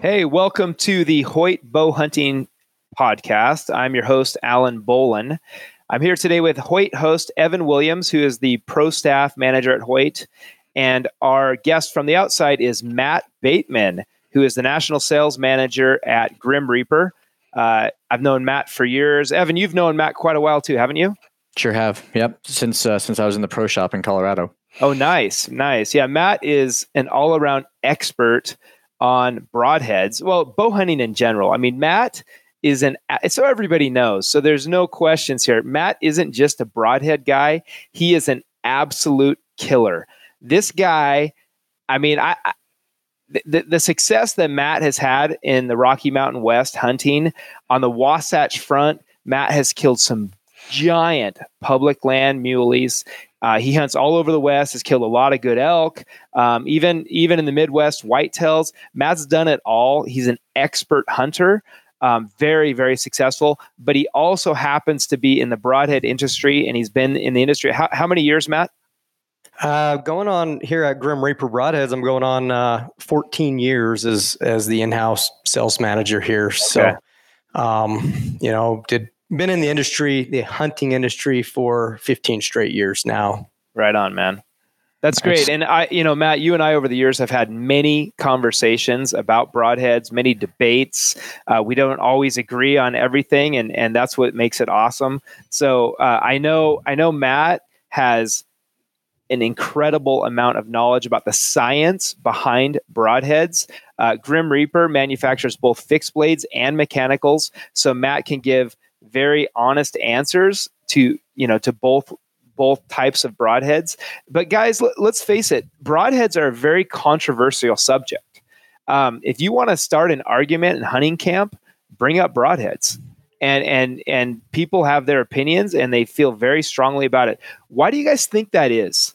Hey, welcome to the Hoyt Bow Hunting Podcast. I'm your host, Alan Bolin. I'm here today with Hoyt host Evan Williams, who is the pro staff manager at Hoyt. And our guest from the outside is Matt Bateman, who is the national sales manager at Grim Reaper. Uh, I've known Matt for years. Evan, you've known Matt quite a while too, haven't you? Sure have. Yep. Since uh, since I was in the pro shop in Colorado. Oh, nice, nice. Yeah, Matt is an all around expert on broadheads. Well, bow hunting in general. I mean, Matt is an so everybody knows. So there's no questions here. Matt isn't just a broadhead guy. He is an absolute killer. This guy, I mean, I, I the, the success that Matt has had in the Rocky Mountain West hunting on the Wasatch front, Matt has killed some giant public land muleys. Uh, he hunts all over the West. Has killed a lot of good elk. Um, even even in the Midwest, whitetails. Matt's done it all. He's an expert hunter. Um, very very successful. But he also happens to be in the broadhead industry, and he's been in the industry. How, how many years, Matt? Uh, going on here at Grim Reaper Broadheads, I'm going on uh, 14 years as as the in-house sales manager here. So, um, you know, did been in the industry, the hunting industry for 15 straight years now. Right on, man. That's great. And I, you know, Matt, you and I over the years have had many conversations about broadheads, many debates. Uh, we don't always agree on everything, and and that's what makes it awesome. So uh, I know, I know, Matt has an incredible amount of knowledge about the science behind broadheads. Uh, Grim Reaper manufactures both fixed blades and mechanicals, so Matt can give very honest answers to you know to both both types of broadheads. But guys, let, us face it, broadheads are a very controversial subject. Um, if you want to start an argument in hunting camp, bring up broadheads. And and and people have their opinions and they feel very strongly about it. Why do you guys think that is?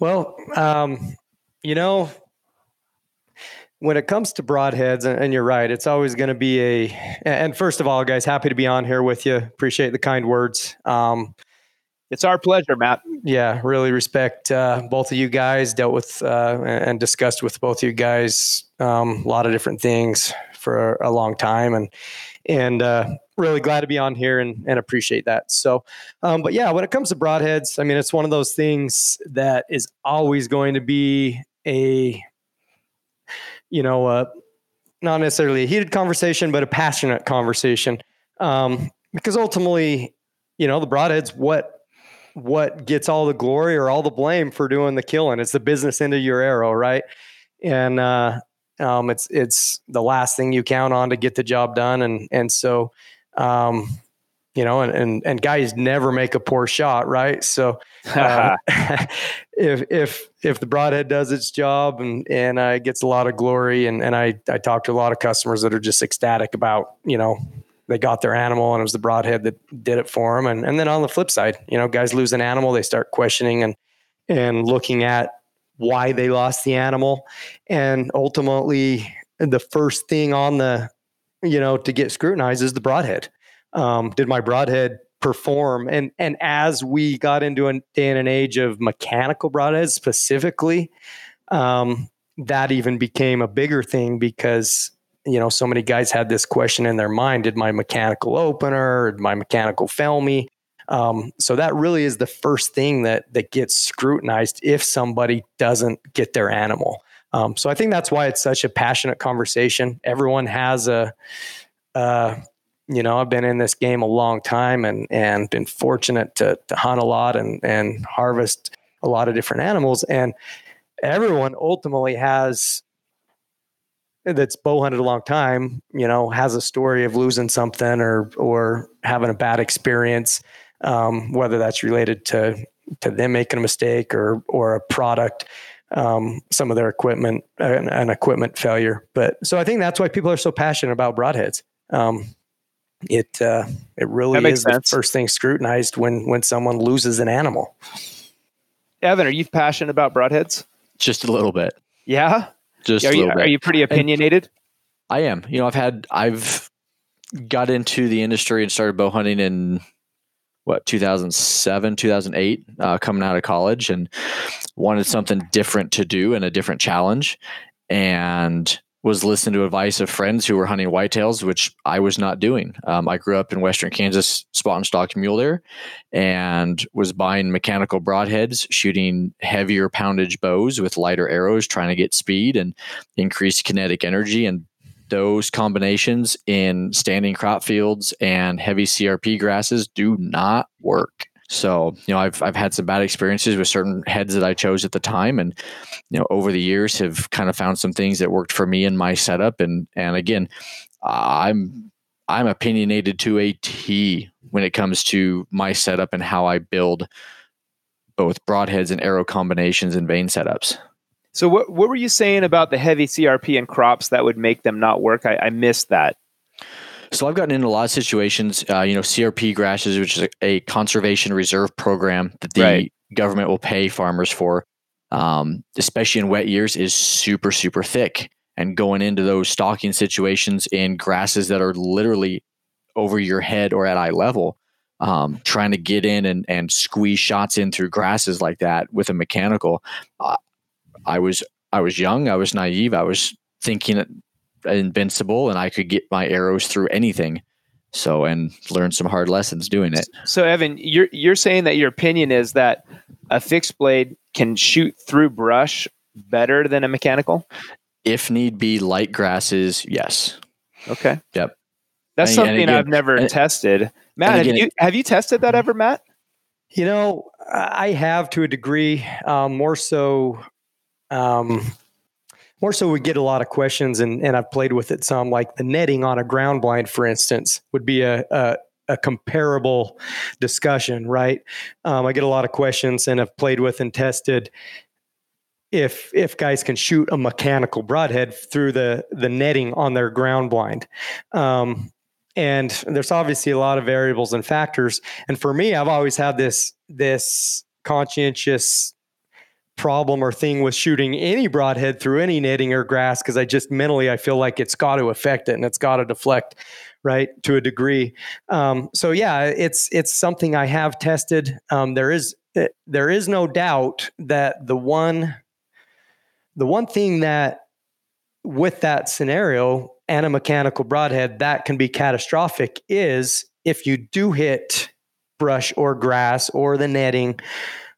Well, um, you know, when it comes to broadheads, and you're right, it's always going to be a. And first of all, guys, happy to be on here with you. Appreciate the kind words. Um, it's our pleasure, Matt. Yeah, really respect uh, both of you guys. Dealt with uh, and discussed with both of you guys um, a lot of different things for a long time, and and uh, really glad to be on here and, and appreciate that. So, um, but yeah, when it comes to broadheads, I mean, it's one of those things that is always going to be a you know, uh, not necessarily a heated conversation, but a passionate conversation. Um, because ultimately, you know, the broadhead's what what gets all the glory or all the blame for doing the killing. It's the business end of your arrow, right? And uh, um, it's it's the last thing you count on to get the job done, and and so um, you know, and, and, and guys never make a poor shot, right? So, uh, if, if, if the broadhead does its job and, and uh, gets a lot of glory and, and I, I talk to a lot of customers that are just ecstatic about, you know, they got their animal and it was the broadhead that did it for them. And, and then on the flip side, you know, guys lose an animal, they start questioning and, and looking at why they lost the animal. And ultimately the first thing on the, you know, to get scrutinized is the broadhead um, did my broadhead perform? And and as we got into a day and an age of mechanical broadheads specifically um, that even became a bigger thing because you know so many guys had this question in their mind did my mechanical opener did my mechanical fail me? Um, so that really is the first thing that that gets scrutinized if somebody doesn't get their animal. Um, so i think that's why it's such a passionate conversation. Everyone has a uh, you know, I've been in this game a long time and and been fortunate to to hunt a lot and and harvest a lot of different animals. And everyone ultimately has that's bow hunted a long time, you know, has a story of losing something or or having a bad experience, um, whether that's related to to them making a mistake or or a product, um, some of their equipment, an, an, equipment failure. But so I think that's why people are so passionate about broadheads. Um, it uh, it really is sense. the first thing scrutinized when when someone loses an animal. Evan, are you passionate about broadheads? Just a little bit. Yeah. Just are you, Are you pretty opinionated? I am. You know, I've had I've got into the industry and started bow hunting in what 2007 2008 uh, coming out of college and wanted something different to do and a different challenge and was listening to advice of friends who were hunting whitetails, which I was not doing. Um, I grew up in Western Kansas, spot and stalk mule deer, and was buying mechanical broadheads, shooting heavier poundage bows with lighter arrows, trying to get speed and increase kinetic energy. And those combinations in standing crop fields and heavy CRP grasses do not work. So, you know, I've I've had some bad experiences with certain heads that I chose at the time and you know, over the years have kind of found some things that worked for me in my setup and and again, I'm I'm opinionated to a T when it comes to my setup and how I build both broadheads and arrow combinations and vane setups. So what what were you saying about the heavy CRP and crops that would make them not work? I, I missed that. So I've gotten in a lot of situations, uh, you know, CRP grasses, which is a, a, conservation reserve program that the right. government will pay farmers for, um, especially in wet years, is super, super thick. And going into those stalking situations in grasses that are literally over your head or at eye level, um, trying to get in and, and squeeze shots in through grasses like that with a mechanical. Uh, I was I was young, I was naive, I was thinking invincible and I could get my arrows through anything. So and learn some hard lessons doing it. So Evan, you're you're saying that your opinion is that a fixed blade can shoot through brush better than a mechanical? If need be, light grasses, yes. Okay. Yep. That's and, something and again, I've never and, tested. Matt, again, have you have you tested that ever, Matt? You know, I have to a degree, um, more so um, more so we get a lot of questions and, and I've played with it some like the netting on a ground blind, for instance, would be a, a, a comparable discussion, right? Um, I get a lot of questions and I've played with and tested if if guys can shoot a mechanical broadhead through the the netting on their ground blind. Um, and there's obviously a lot of variables and factors. And for me, I've always had this this conscientious problem or thing with shooting any broadhead through any netting or grass because I just mentally I feel like it's got to affect it and it's got to deflect right to a degree. Um, so yeah, it's it's something I have tested. Um, there is eh, there is no doubt that the one the one thing that with that scenario and a mechanical broadhead that can be catastrophic is if you do hit brush or grass or the netting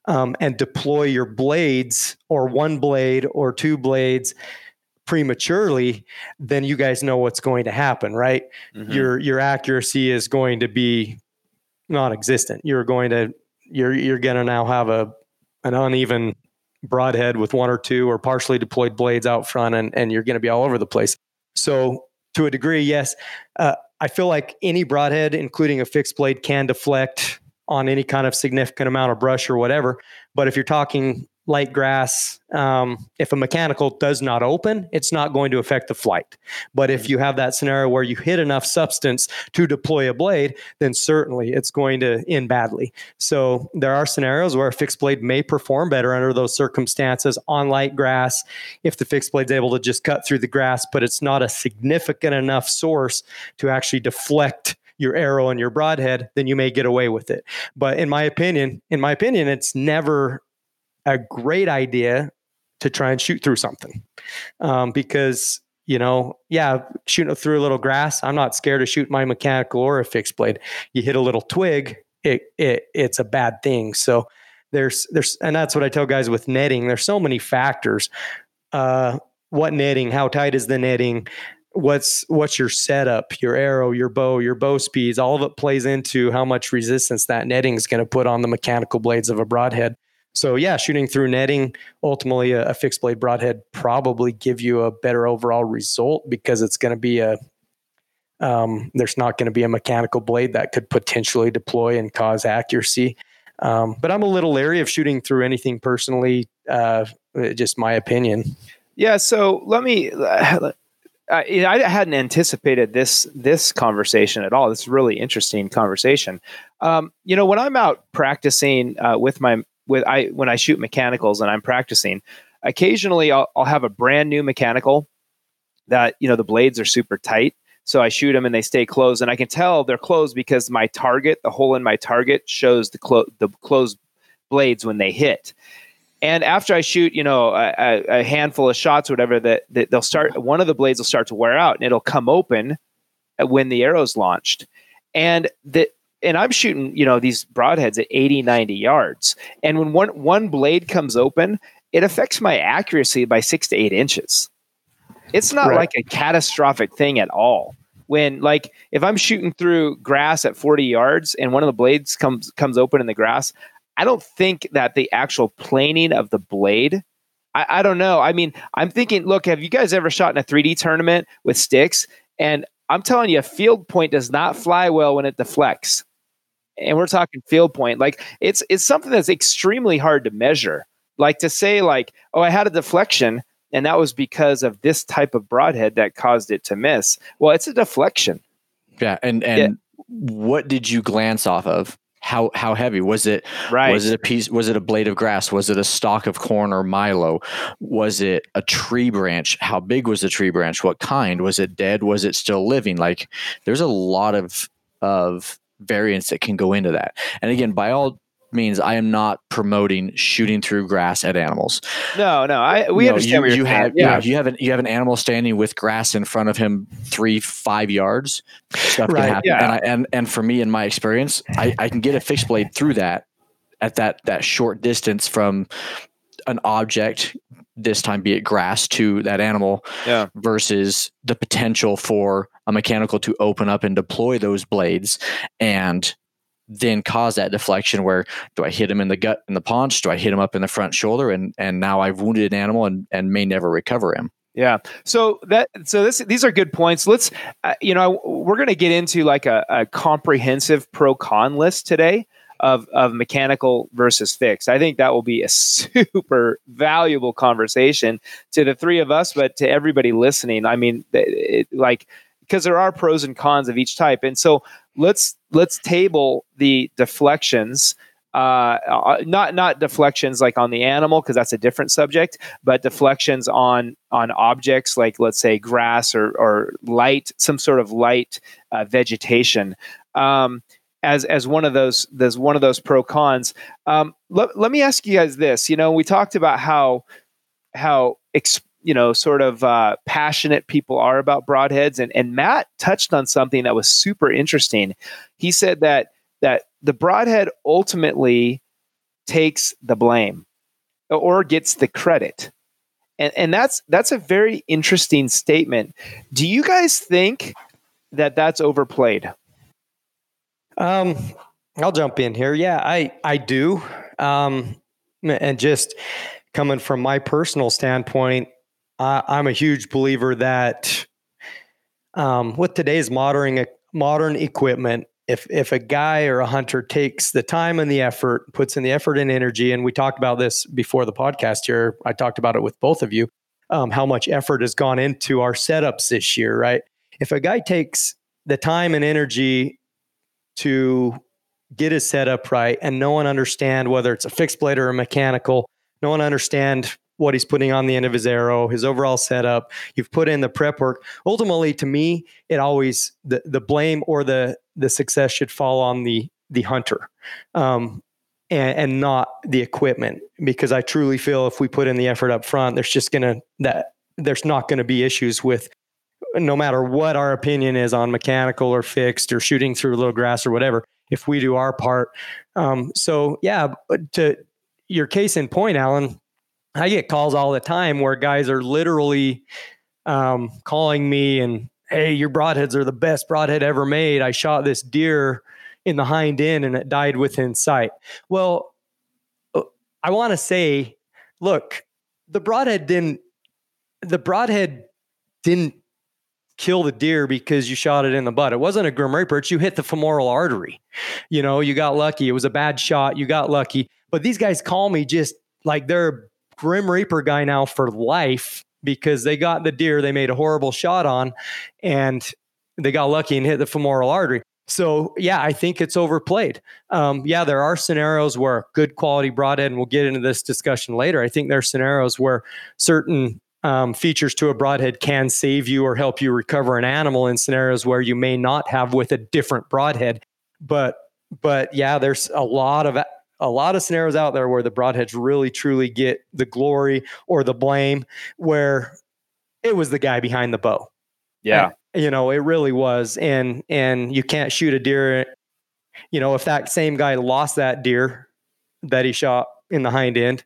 um, and deploy your blades or one blade or two blades prematurely, then you guys know what's going to happen, right? Mm-hmm. Your your accuracy is going to be non-existent. You're going to you're you're going to now have a an uneven broadhead with one or two or partially deployed blades out front, and and you're going to be all over the place. So to a degree, yes, uh, I feel like any broadhead, including a fixed blade, can deflect on any kind of significant amount of brush or whatever. But if you're talking light grass, um, if a mechanical does not open, it's not going to affect the flight. But if you have that scenario where you hit enough substance to deploy a blade, then certainly it's going to end badly. So there are scenarios where a fixed blade may perform better under those circumstances on light grass if the fixed blade's able to just cut through the grass, but it's not a significant enough source to actually deflect your arrow and your broadhead, then you may get away with it. But in my opinion, in my opinion, it's never a great idea to try and shoot through something um, because you know, yeah, shooting through a little grass. I'm not scared to shoot my mechanical or a fixed blade. You hit a little twig, it it it's a bad thing. So there's there's and that's what I tell guys with netting. There's so many factors. Uh, what netting? How tight is the netting? What's what's your setup your arrow your bow your bow speeds all of it plays into how much resistance that netting is going to put on the mechanical blades of a broadhead. So yeah shooting through netting ultimately a, a fixed blade broadhead probably give you a better overall result because it's going to be a um, there's not going to be a mechanical blade that could potentially deploy and cause accuracy. Um, but i'm a little leery of shooting through anything personally uh, just my opinion. Yeah so let me I, I hadn't anticipated this this conversation at all. This is really interesting conversation. Um, you know, when I'm out practicing uh, with my with I when I shoot mechanicals and I'm practicing, occasionally I'll, I'll have a brand new mechanical that you know the blades are super tight. So I shoot them and they stay closed, and I can tell they're closed because my target, the hole in my target, shows the clo- the closed blades when they hit And after I shoot, you know, a, a handful of shots, or whatever, that, that they'll start. One of the blades will start to wear out, and it'll come open uh, when the arrow's launched. And the and I'm shooting, you know, these broadheads at 80, 90 yards. And when one one blade comes open, it affects my accuracy by six to eight inches. It's not right. like a catastrophic thing at all. When like if I'm shooting through grass at 40 yards and one of the blades comes comes open in the grass, I don't think that the actual planing of the blade. I, I don't know. I mean, I'm thinking, look, have you guys ever shot in a 3D tournament with sticks? And I'm telling you, a field point does not fly well when it deflects. And we're talking field point. Like it's it's something that's extremely hard to measure. Like to say, like, oh, I had a deflection, and that was because of this type of broadhead that caused it to miss. Well, it's a deflection. Yeah, and and yeah. what did you glance off of? How how heavy? Was it right. was it a piece was it a blade of grass? Was it a stalk of corn or milo? Was it a tree branch? How big was the tree branch? What kind? Was it dead? Was it still living? Like there's a lot of of variance that can go into that. And again by all means I am not promoting shooting through grass at animals. No, no, I we understand. You, you have yeah. you, you have an you have an animal standing with grass in front of him three five yards. Stuff right, can happen, yeah. and I, and and for me in my experience, I, I can get a fixed blade through that at that that short distance from an object this time be it grass to that animal yeah. versus the potential for a mechanical to open up and deploy those blades and then cause that deflection where do I hit him in the gut in the paunch? Do I hit him up in the front shoulder? And and now I've wounded an animal and, and may never recover him. Yeah. So that so this these are good points. Let's uh, you know we're going to get into like a, a comprehensive pro con list today of of mechanical versus fixed. I think that will be a super valuable conversation to the three of us, but to everybody listening. I mean, it, like because there are pros and cons of each type, and so let's let's table the deflections uh, uh, not not deflections like on the animal because that's a different subject, but deflections on on objects like let's say grass or or light, some sort of light uh, vegetation. Um, as as one of those there's one of those pro cons. Um, let, let me ask you guys this. You know, we talked about how how you know sort of uh, passionate people are about broadheads, and and Matt touched on something that was super interesting. He said that that the broadhead ultimately takes the blame or gets the credit. And, and that's that's a very interesting statement. Do you guys think that that's overplayed? Um, I'll jump in here. Yeah, I I do. Um, and just coming from my personal standpoint, I, I'm a huge believer that um, with today's modern modern equipment, if if a guy or a hunter takes the time and the effort, puts in the effort and energy, and we talked about this before the podcast here, I talked about it with both of you, um, how much effort has gone into our setups this year, right? If a guy takes the time and energy to get his setup right, and no one understand whether it's a fixed blade or a mechanical, no one understand what he's putting on the end of his arrow, his overall setup. You've put in the prep work. Ultimately, to me, it always the the blame or the the success should fall on the the hunter, um, and, and not the equipment. Because I truly feel if we put in the effort up front, there's just gonna that there's not to be issues with no matter what our opinion is on mechanical or fixed or shooting through little grass or whatever if we do our part um, so yeah to your case in point alan I get calls all the time where guys are literally um, calling me and, hey, your broadheads are the best broadhead ever made. I shot this deer in the hind end and it died within sight. Well, uh, I want to say, look, the broadhead didn't, the broadhead didn't kill the deer because you shot it in the butt. It wasn't a grim reaper. You hit the femoral artery. You know, you got lucky. It was a bad shot. You got lucky. But these guys call me just like they're Grim Reaper guy now for life because they got the deer they made a horrible shot on and they got lucky and hit the femoral artery. So yeah, I think it's overplayed. Um, yeah, there are scenarios where good quality broadhead, and we'll get into this discussion later. I think there are scenarios where certain um, features to a broadhead can save you or help you recover an animal in scenarios where you may not have with a different broadhead. But but yeah, there's a lot of a lot of scenarios out there where the broadheads really truly get the glory or the blame where it was the guy behind the bow. Yeah. And, you know, it really was. And and you can't shoot a deer. You know, if that same guy lost that deer that he shot in the hind end,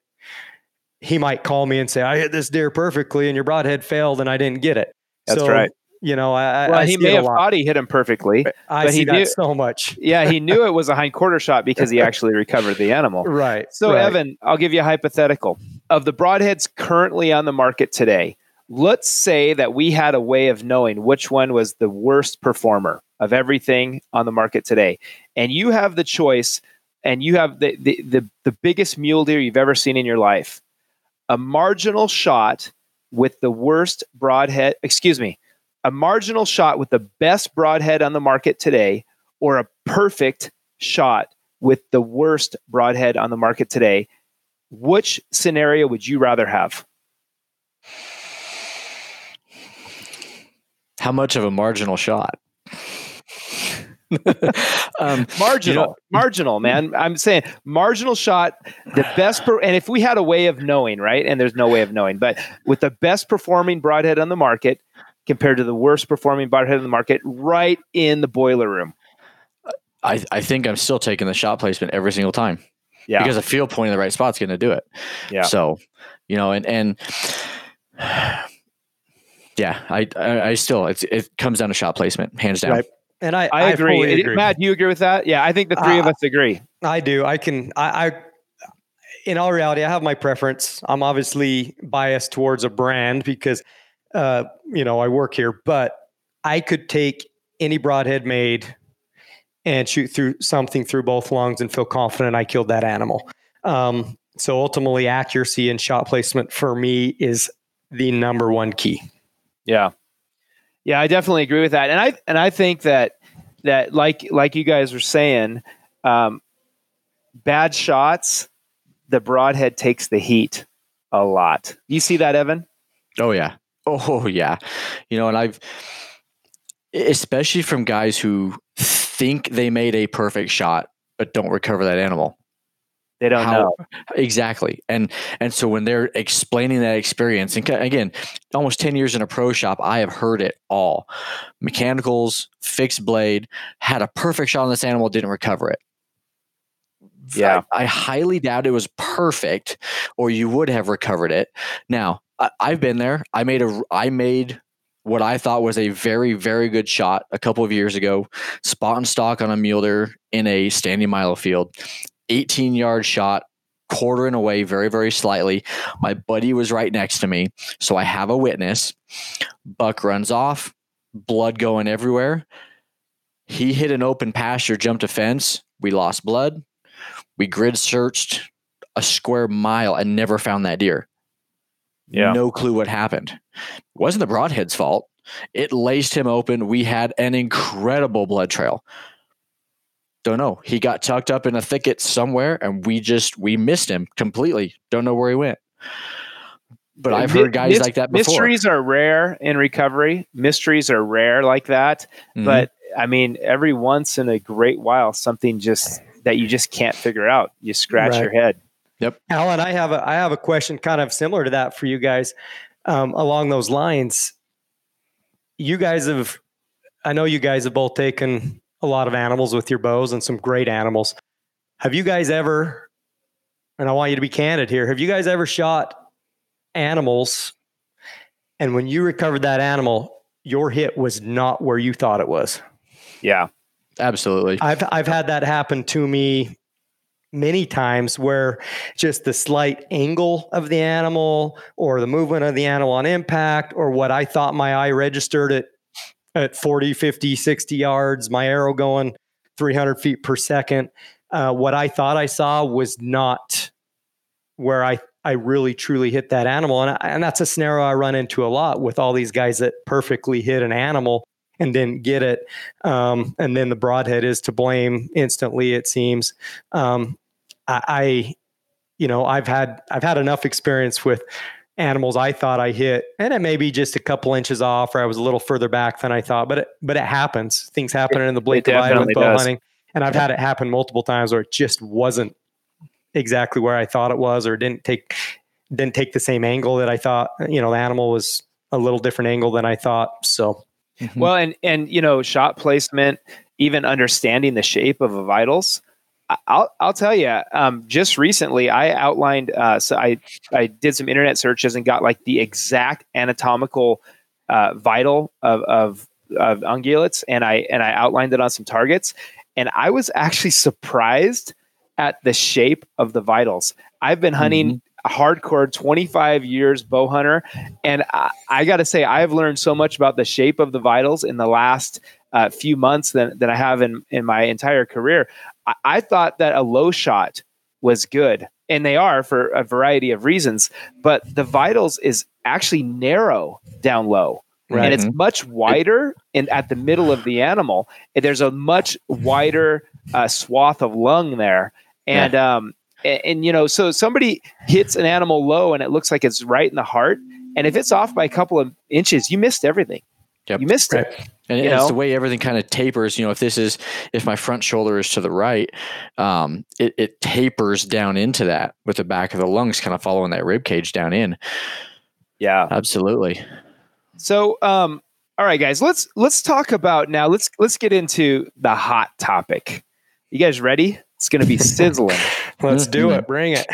he might call me and say, I hit this deer perfectly and your broadhead failed and I didn't get it. That's so, right. You know, I, well, I he may have thought he hit him perfectly. I but see he that knew- so much. Yeah, he knew it was a hind quarter shot because he actually recovered the animal. Right. So, right. Evan, I'll give you a hypothetical. Of the broadheads currently on the market today, let's say that we had a way of knowing which one was the worst performer of everything on the market today. And you have the choice, and you have the, the, the, the biggest mule deer you've ever seen in your life. A marginal shot with the worst broadhead, excuse me, a marginal shot with the best broadhead on the market today, or a perfect shot with the worst broadhead on the market today, which scenario would you rather have? How much of a marginal shot? um, Marginal, You know- marginal, man. I'm saying marginal shot, the best. Per- and if we had a way of knowing, right? And there's no way of knowing, but with the best performing broadhead on the market compared to the worst performing broadhead in the market, right in the boiler room. I, I think I'm still taking the shot placement every single time Yeah, because a field point in the right spot's going to do it. Yeah. So, you know, and and yeah, I I, I still it's, it comes down to shot placement, hands down. Right. And I, I agree. fully agree. Matt, do you agree with that? Yeah, I think the three of Uh, us agree. I do. I can. I, I. In all reality, I have my preference. I'm obviously biased towards a brand because, uh, you know, I work here. But I could take any broadhead made and shoot through something through both lungs and feel confident I killed that animal. Um, so ultimately, accuracy and shot placement for me is the number one key. Yeah. Yeah, I definitely agree with that. And I and I think that that like like you guys were saying, um, bad shots, the broadhead takes the heat a lot. You see that, Evan? Oh yeah. Oh yeah. You know, and I've especially from guys who think they made a perfect shot but don't recover that animal. They don't How- know. Exactly. And and so when they're explaining that experience, and again, almost 10 years in a pro shop, I have heard it all. Mechanicals, fixed blade, had a perfect shot on this animal, didn't recover it. Yeah. I, I highly doubt it was perfect, or you would have recovered it. Now, I, I've been there. I made a I made what I thought was a very, very good shot a couple of years ago, spot and stalk on a mule deer in a standing milo field. 18 yard shot, quartering away very, very slightly. My buddy was right next to me. So I have a witness. Buck runs off, blood going everywhere. He hit an open pasture, jumped a fence. We lost blood. We grid searched a square mile and never found that deer. Yeah. No clue what happened. It wasn't the broadhead's fault. It laced him open. We had an incredible blood trail. Don't know. He got tucked up in a thicket somewhere and we just we missed him completely. Don't know where he went. But I've heard guys mys- like that before. Mysteries are rare in recovery. Mysteries are rare like that. Mhm. But I mean, every once in a great while, something just that you just can't figure out. You scratch Right. your head. Alan, I have a I have a question kind of similar to that for you guys um, along those lines. You guys have, I know you guys have both taken a lot of animals with your bows and some great animals. Have you guys ever, and I want you to be candid here, have you guys ever shot animals and when you recovered that animal, your hit was not where you thought it was? Yeah. Absolutely. I've I've had that happen to me many times where just the slight angle of the animal or the movement of the animal on impact or what I thought my eye registered at at 40, 50, 60 yards, my arrow going 300 feet per second. Uh, what I thought I saw was not where I, I really truly hit that animal. And, I, and that's a scenario I run into a lot with all these guys that perfectly hit an animal and didn't get it. Um, and then the broadhead is to blame instantly, it seems. Um, I, I, you know, I've had I've had enough experience with animals I thought I hit, and it may be just a couple inches off, or I was a little further back than I thought. But it, but it happens. Things happen in the blink of eye with bow does. hunting, and I've had it happen multiple times where it just wasn't exactly where I thought it was, or didn't take didn't take the same angle that I thought. You know, the animal was a little different angle than I thought. So, mm-hmm. well, and and you know, shot placement, even understanding the shape of a vitals. I'll I'll tell you. Um, just recently, I outlined. Uh, so I I did some internet searches and got like the exact anatomical uh, vital of, of of ungulates, and I and I outlined it on some targets, and I was actually surprised at the shape of the vitals. I've been hunting mm-hmm. Hardcore 25 years bow hunter, and I, I got to say I've learned so much about the shape of the vitals in the last uh, few months than than I have in in my entire career. I, I thought that a low shot was good, and they are for a variety of reasons. But the vitals is actually narrow down low. Right. And it's mm-hmm. much wider and at the middle of the animal. And there's a much wider uh, swath of lung there. And yeah. um and, and, you know, so somebody hits an animal low and it looks like it's right in the heart. And if it's off by a couple of inches, you missed everything. Yep. You missed right. it. And you it's know? the way everything kind of tapers. You know, if this is if my front shoulder is to the right, um, it, it tapers down into that with the back of the lungs kind of following that rib cage down in. Yeah, absolutely. So, um, all right, guys, let's let's talk about now. Let's let's get into the hot topic. You guys ready? It's going to be sizzling. let's do it. Bring it.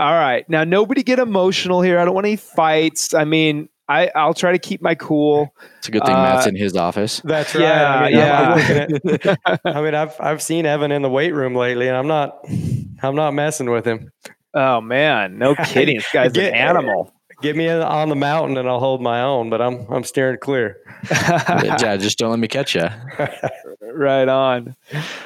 All right. Now, nobody get emotional here. I don't want any fights. I mean, I, I'll try to keep my cool. It's a good thing uh, Matt's in his office. That's right. Yeah, I mean, yeah. At, I mean, I've I've seen Evan in the weight room lately, and I'm not I'm not messing with him. Oh man, no kidding. This guy's Get, an animal. Get me on the mountain, and I'll hold my own. But I'm I'm steering clear. yeah, just don't let me catch you. right on.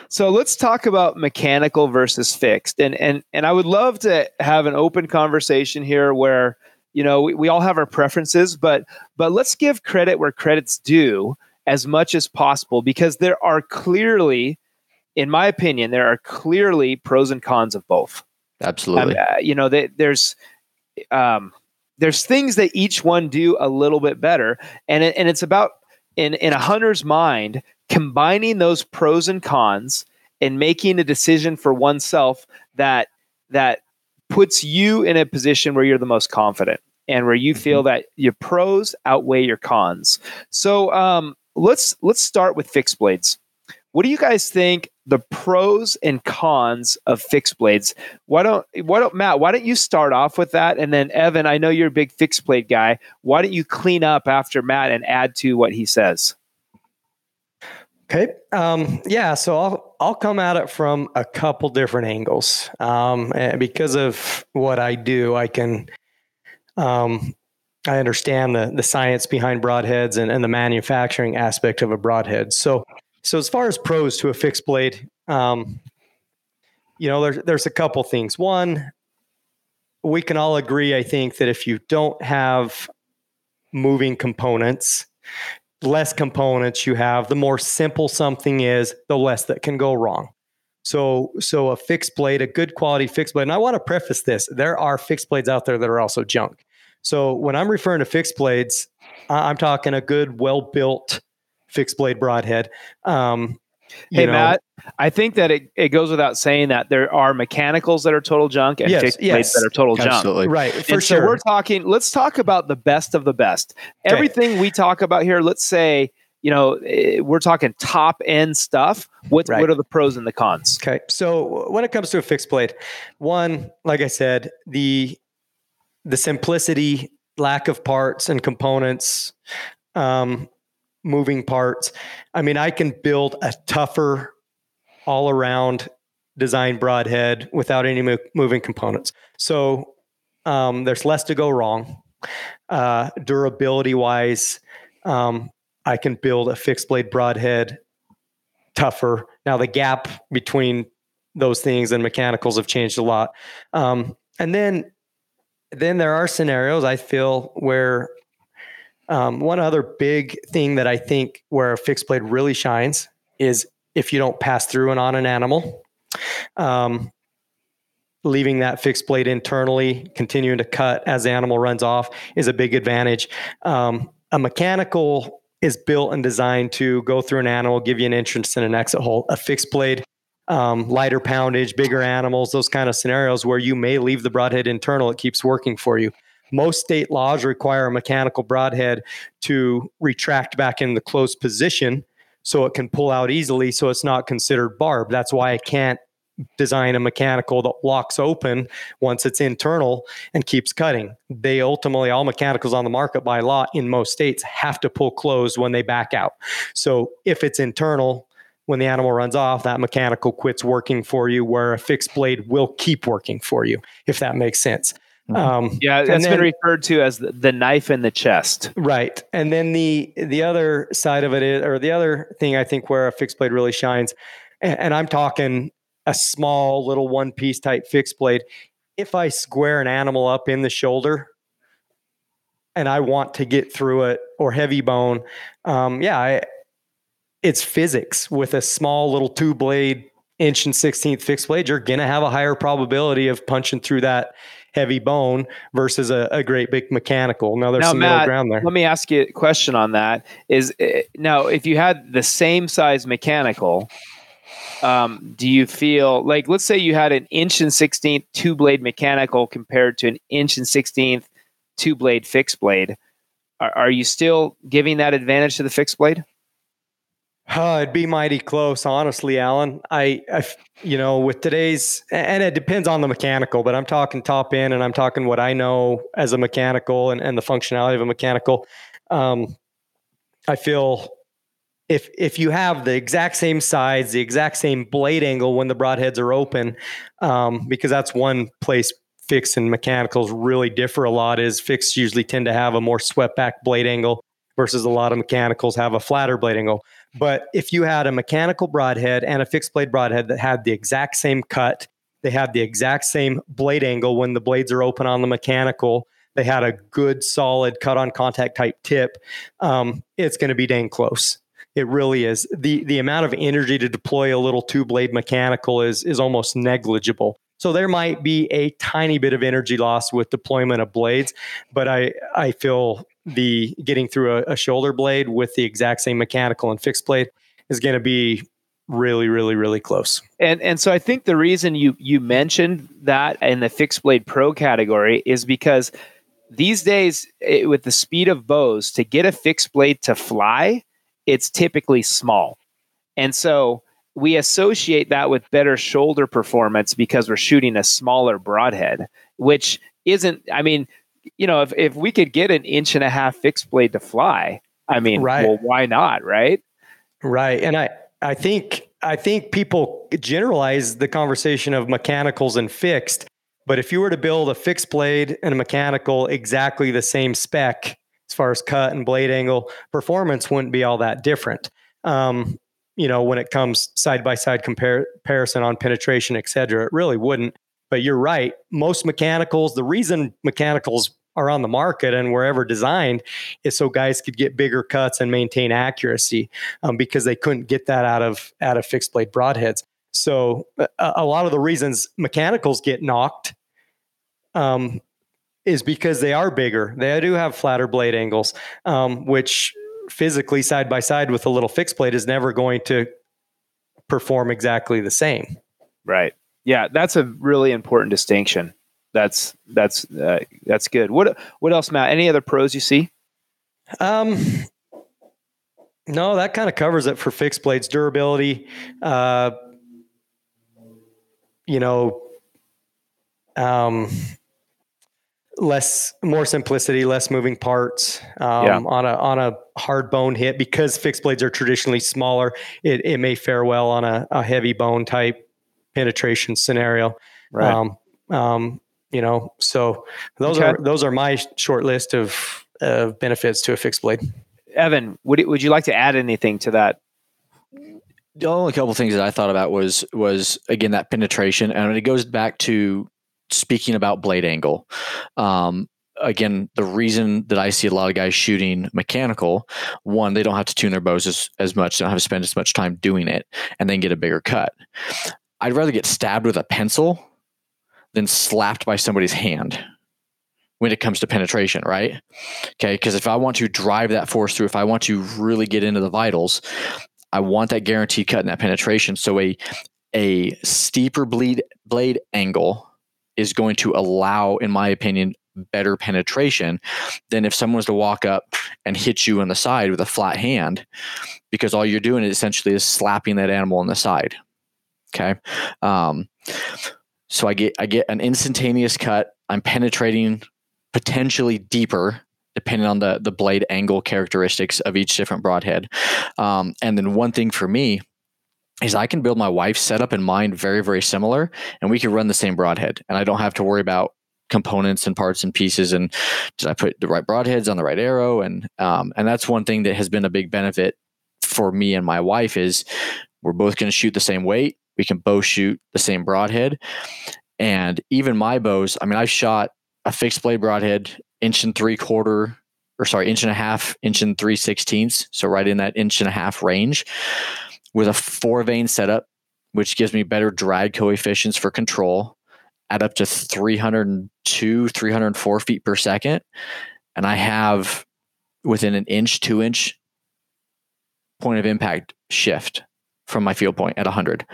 So let's talk about mechanical versus fixed, and and and I would love to have an open conversation here where you know we, we all have our preferences but but let's give credit where credit's due as much as possible because there are clearly in my opinion there are clearly pros and cons of both absolutely uh, you know they, there's um, there's things that each one do a little bit better and it, and it's about in in a hunter's mind combining those pros and cons and making a decision for oneself that that puts you in a position where you're the most confident and where you feel mm-hmm. that your pros outweigh your cons. So um, let's let's start with fixed blades. What do you guys think the pros and cons of fixed blades? Why don't why don't Matt? Why don't you start off with that, and then Evan? I know you're a big fixed blade guy. Why don't you clean up after Matt and add to what he says? Okay. Um, yeah. So I'll I'll come at it from a couple different angles. Um, because of what I do, I can um, I understand the the science behind broadheads and, and the manufacturing aspect of a broadhead. So so as far as pros to a fixed blade, um, you know, there's there's a couple things. One, we can all agree, I think, that if you don't have moving components, less components you have, the more simple something is, the less that can go wrong. So, so a fixed blade, a good quality fixed blade. And I want to preface this: there are fixed blades out there that are also junk. So when I'm referring to fixed blades, I'm talking a good, well-built fixed blade broadhead. Um, hey know, Matt, I think that it, it goes without saying that there are mechanicals that are total junk and yes, fixed yes. blades that are total Absolutely. junk. Right, for and sure. So we're talking. Let's talk about the best of the best. Okay. Everything we talk about here. Let's say you know eh, we're talking top end stuff. What right. what are the pros and the cons? Okay, so when it comes to a fixed blade, one, like I said, the the simplicity, lack of parts and components, um, moving parts. I mean, I can build a tougher, all around design broadhead without any mo- moving components. So um, there's less to go wrong. Uh, durability wise, um, I can build a fixed blade broadhead tougher. Now, the gap between those things and mechanicals have changed a lot. Um, and then then there are scenarios I feel where um, one other big thing that I think where a fixed blade really shines is if you don't pass through and on an animal. Um, leaving that fixed blade internally, continuing to cut as the animal runs off is a big advantage. Um, a mechanical is built and designed to go through an animal, give you an entrance and an exit hole. A fixed blade um, lighter poundage, bigger animals, those kind of scenarios where you may leave the broadhead internal, it keeps working for you. Most state laws require a mechanical broadhead to retract back in the closed position so it can pull out easily so it's not considered barb. That's why I can't design a mechanical that locks open once it's internal and keeps cutting. They ultimately, all mechanicals on the market by law in most states have to pull closed when they back out. So if it's internal, when the animal runs off, that mechanical quits working for you, where a fixed blade will keep working for you, if that makes sense. Mm-hmm. Um, yeah, that's then, been referred to as the, the, knife in the chest. Right, and then the the other side of it is, or the other thing I think where a fixed blade really shines, and, and I'm talking a small little one piece type fixed blade. If I square an animal up in the shoulder, and I want to get through it, or heavy bone, um, yeah, I, it's physics with a small little two blade inch and 16th fixed blade, you're going to have a higher probability of punching through that heavy bone versus a, a great big mechanical. Now there's now, some Matt, middle ground there. Let me ask you a question on that. Is uh, now if you had the same size mechanical, um, do you feel like let's say you had an inch and 16th two blade mechanical compared to an inch and 16th two blade fixed blade? Are, are you still giving that advantage to the fixed blade? Uh, it'd be mighty close, honestly, Alan. I, I, you know, with today's, and it depends on the mechanical, but I'm talking top end and I'm talking what I know as a mechanical and, and the functionality of a mechanical. Um, I feel if if you have the exact same size, the exact same blade angle when the broadheads are open, um, because that's one place fixed and mechanicals really differ a lot. Is fixed usually tend to have a more swept back blade angle versus a lot of mechanicals have a flatter blade angle. But if you had a mechanical broadhead and a fixed blade broadhead that had the exact same cut, they had the exact same blade angle when the blades are open on the mechanical, they had a good solid cut on contact type tip, um, it's going to be dang close. It really is. The the amount of energy to deploy a little two blade mechanical is is almost negligible. So there might be a tiny bit of energy loss with deployment of blades, but I I feel the getting through a, a shoulder blade with the exact same mechanical and fixed blade is going to be really really really close. And and so i think the reason you you mentioned that in the fixed blade pro category is because these days it, with the speed of bows to get a fixed blade to fly it's typically small. And so we associate that with better shoulder performance because we're shooting a smaller broadhead which isn't i mean you know, if, if we could get an inch and a half fixed blade to fly, I mean, right. well, why not? Right. Right. And I, I think, I think people generalize the conversation of mechanicals and fixed. But if you were to build a fixed blade and a mechanical exactly the same spec as far as cut and blade angle, performance wouldn't be all that different. Um, you know, when it comes side by side comparison on penetration, et cetera, it really wouldn't. But you're right. Most mechanicals, the reason mechanicals are on the market and wherever designed is so guys could get bigger cuts and maintain accuracy um, because they couldn't get that out of out of fixed blade broadheads. So a, a lot of the reasons mechanicals get knocked um, is because they are bigger. They do have flatter blade angles, um, which physically side by side with a little fixed blade is never going to perform exactly the same. Right. Yeah, that's a really important distinction. That's that's uh, that's good. What what else, Matt? Any other pros you see? Um, no, that kind of covers it for fixed blades durability. Uh, you know, um, less more simplicity, less moving parts um, yeah. on a on a hard bone hit because fixed blades are traditionally smaller. It it may fare well on a, a heavy bone type penetration scenario. Right. Um, um, you know, so those okay. are those are my short list of uh, benefits to a fixed blade. Evan, would would you like to add anything to that? The only couple of things that I thought about was was again that penetration, and it goes back to speaking about blade angle. Um, again, the reason that I see a lot of guys shooting mechanical, one, they don't have to tune their bows as, as much, they don't have to spend as much time doing it, and then get a bigger cut. I'd rather get stabbed with a pencil than slapped by somebody's hand when it comes to penetration, right? Okay, because if I want to drive that force through, if I want to really get into the vitals, I want that guaranteed cut and that penetration. So a a steeper bleed blade angle is going to allow, in my opinion, better penetration than if someone was to walk up and hit you in the side with a flat hand, because all you're doing is essentially is slapping that animal in the side. Okay. Um, so I get I get an instantaneous cut. I'm penetrating potentially deeper depending on the the blade angle characteristics of each different broadhead. Um, and then one thing for me is I can build my wife's setup in mind very very similar, and we can run the same broadhead, and I don't have to worry about components and parts and pieces and did I put the right broadheads on the right arrow and um, and that's one thing that has been a big benefit for me and my wife is we're both going to shoot the same weight we can both shoot the same broadhead and even my bows I mean I've shot a fixed blade broadhead inch and three quarter or sorry inch and a half inch and three sixteenths so right in that inch and a half range with a four vane setup which gives me better drag coefficients for control at up to 302, 304 feet per second. And I have within an inch, two inch point of impact shift from my field point at 100.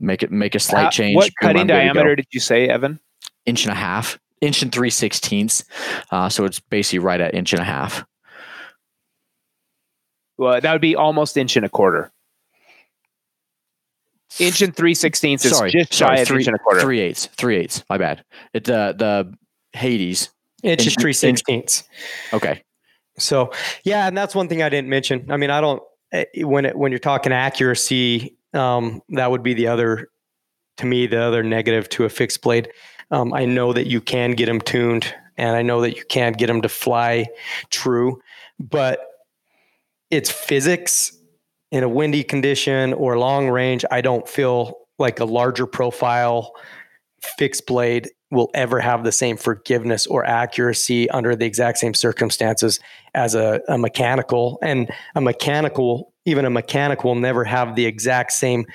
Make it make a slight uh, change. What cutting diameter did you say, Evan? Inch and a half, inch and three sixteenths. Uh, so it's basically right at inch and a half. Well, that would be almost inch and a quarter. Inch and three sixteenths is sorry, just sorry, shy of three, inch and a quarter. Three eighths. Three eighths. My bad. It the the Hades. Inch, inch three sixteenths. Okay. So yeah, and that's one thing I didn't mention. I mean, I don't when it, when you're talking accuracy, um, that would be the other to me the other negative to a fixed blade. Um, I know that you can get them tuned, and I know that you can get them to fly true, but it's physics in a windy condition or long range, I don't feel like a larger profile fixed blade will ever have the same forgiveness or accuracy under the exact same circumstances as a, a mechanical. And a mechanical, even a mechanic, will never have the exact same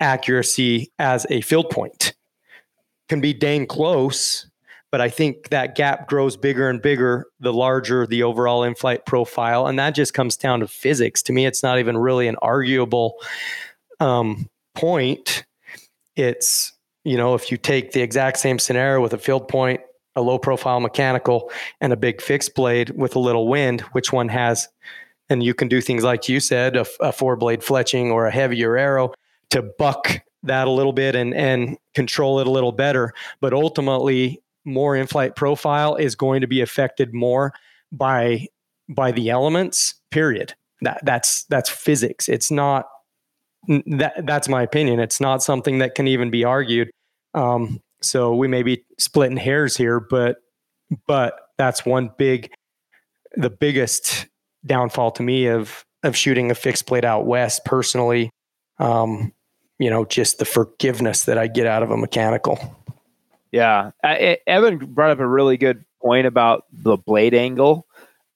accuracy as a field point. Can be dang close, but I think that gap grows bigger and bigger the larger the overall in flight profile. And that just comes down to physics. To me, it's not even really an arguable um, point. It's, you know, if you take the exact same scenario with a field point, a low profile mechanical, and a big fixed blade with a little wind, which one has, and you can do things like you said, a, a four blade fletching or a heavier arrow to buck that a little bit and and control it a little better. But ultimately, more in-flight profile is going to be affected more by by the elements period that that's that's physics it's not that that's my opinion. It's not something that can even be argued. Um, so we may be splitting hairs here but but that's one big the biggest downfall to me of of shooting a fixed blade out west personally. Um, you know just the forgiveness that i get out of a mechanical. Yeah, uh, Evan brought up a really good point about the blade angle.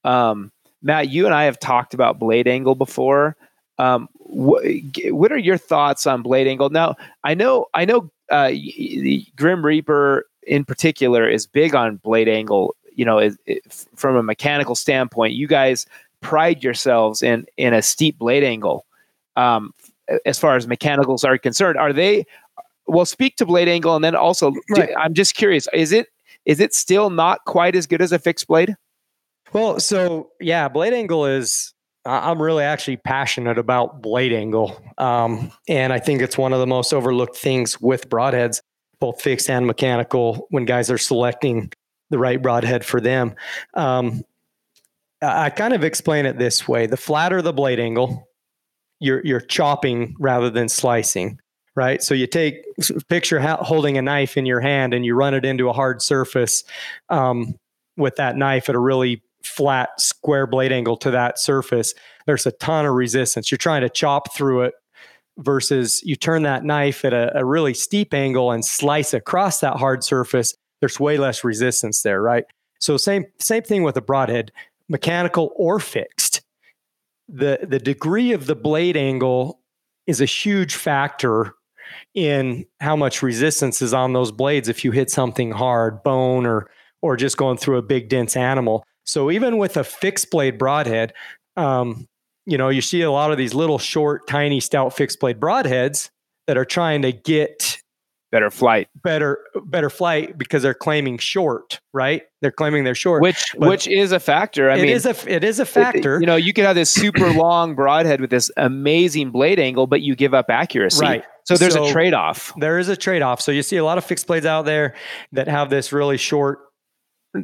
Um, Matt, you and I have talked about blade angle before. Um, wh- what are your thoughts on blade angle? Now, I know, I know, uh, Grim Reaper in particular is big on blade angle. You know, it, it, from a mechanical standpoint, you guys pride yourselves in in a steep blade angle. Um, as far as mechanicals are concerned, are they well, speak to blade angle, and then also, right. I'm just curious: is it is it still not quite as good as a fixed blade? Well, so yeah, blade angle is. I'm really actually passionate about blade angle, um, and I think it's one of the most overlooked things with broadheads, both fixed and mechanical. When guys are selecting the right broadhead for them, um, I kind of explain it this way: the flatter the blade angle, you're you're chopping rather than slicing right? So you take picture holding a knife in your hand and you run it into a hard surface um, with that knife at a really flat square blade angle to that surface. There's a ton of resistance. You're trying to chop through it versus you turn that knife at a, a really steep angle and slice across that hard surface. There's way less resistance there, right? So same same thing with a broadhead, mechanical or fixed. The the degree of the blade angle is a huge factor in how much resistance is on those blades if you hit something hard, bone or or just going through a big dense animal. So even with a fixed blade broadhead, um, you know, you see a lot of these little short, tiny, stout fixed blade broadheads. that are trying to get better flight. better better flight because they're claiming short right? They're claiming they're short. Which but which is a factor. I it mean is a it is a factor. it, you know you could have this super long broadhead with this amazing blade angle but you give up accuracy. Right. So there's so a trade-off. there is a trade-off. So you see a lot of fixed blades out there that have this really short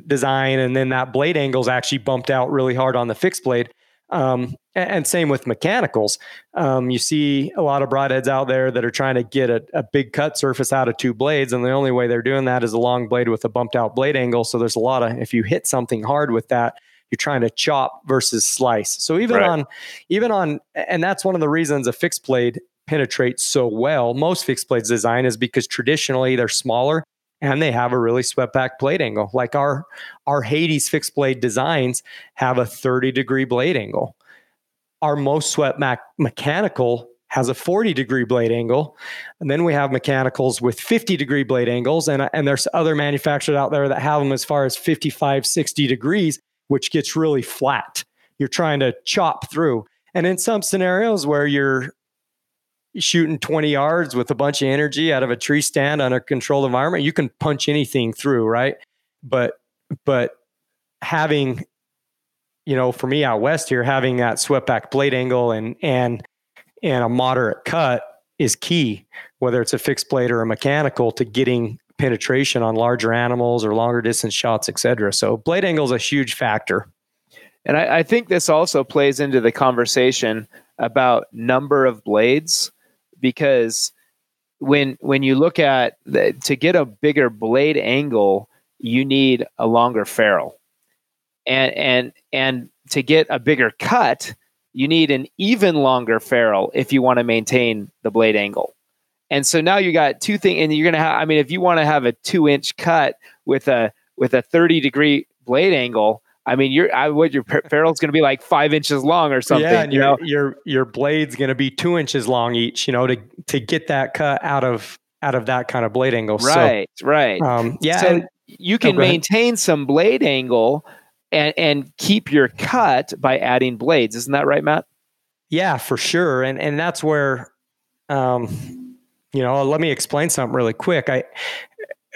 design and then that blade angle is actually bumped out really hard on the fixed blade um, and same with mechanicals. Um, you see a lot of broadheads out there that are trying to get a, a, big cut surface out of two blades, and the only way they're doing that is a long blade with a bumped out blade angle. So there's a lot of if you hit something hard with that, you're trying to chop versus slice. So even right. on even on and that's one of the reasons a fixed blade penetrates so well. Most fixed blades design is because traditionally they're smaller and they have a really swept back blade angle. Like our our Hades fixed blade designs have a 30 degree blade angle. Our most swept back mechanical has a 40 degree blade angle. And then we have mechanicals with 50 degree blade angles. And, and there's other manufacturers out there that have them as far as 55, 60 degrees, which gets really flat. You're trying to chop through. And in some scenarios where you're shooting 20 yards with a bunch of energy out of a tree stand on a controlled environment, you can punch anything through, right? But but having you know, for me out west here, having that swept back blade angle and and and a moderate cut is key, whether it's a fixed blade or a mechanical, to getting penetration on larger animals or longer distance shots, et cetera. So blade angle is a huge factor. And I, I think this also plays into the conversation about number of blades because when when you look at the, to get a bigger blade angle, you need a longer ferrule, and and and to get a bigger cut, you need an even longer ferrule if you want to maintain the blade angle. And so now you got two things, and you're gonna have. I mean, if you want to have a two inch cut with a with a 30 degree blade angle, I mean, your I what your ferrule's going to be like five inches long or something. Yeah, and you your, know, your your blade's going to be two inches long each. You know, to to get that cut out of out of that kind of blade angle. Right, so, right. Um, yeah, so and, you can oh, maintain some blade angle and and keep your cut by adding blades. Isn't that right, Matt? Yeah, for sure. And and that's where, um, you know, let me explain something really quick. I,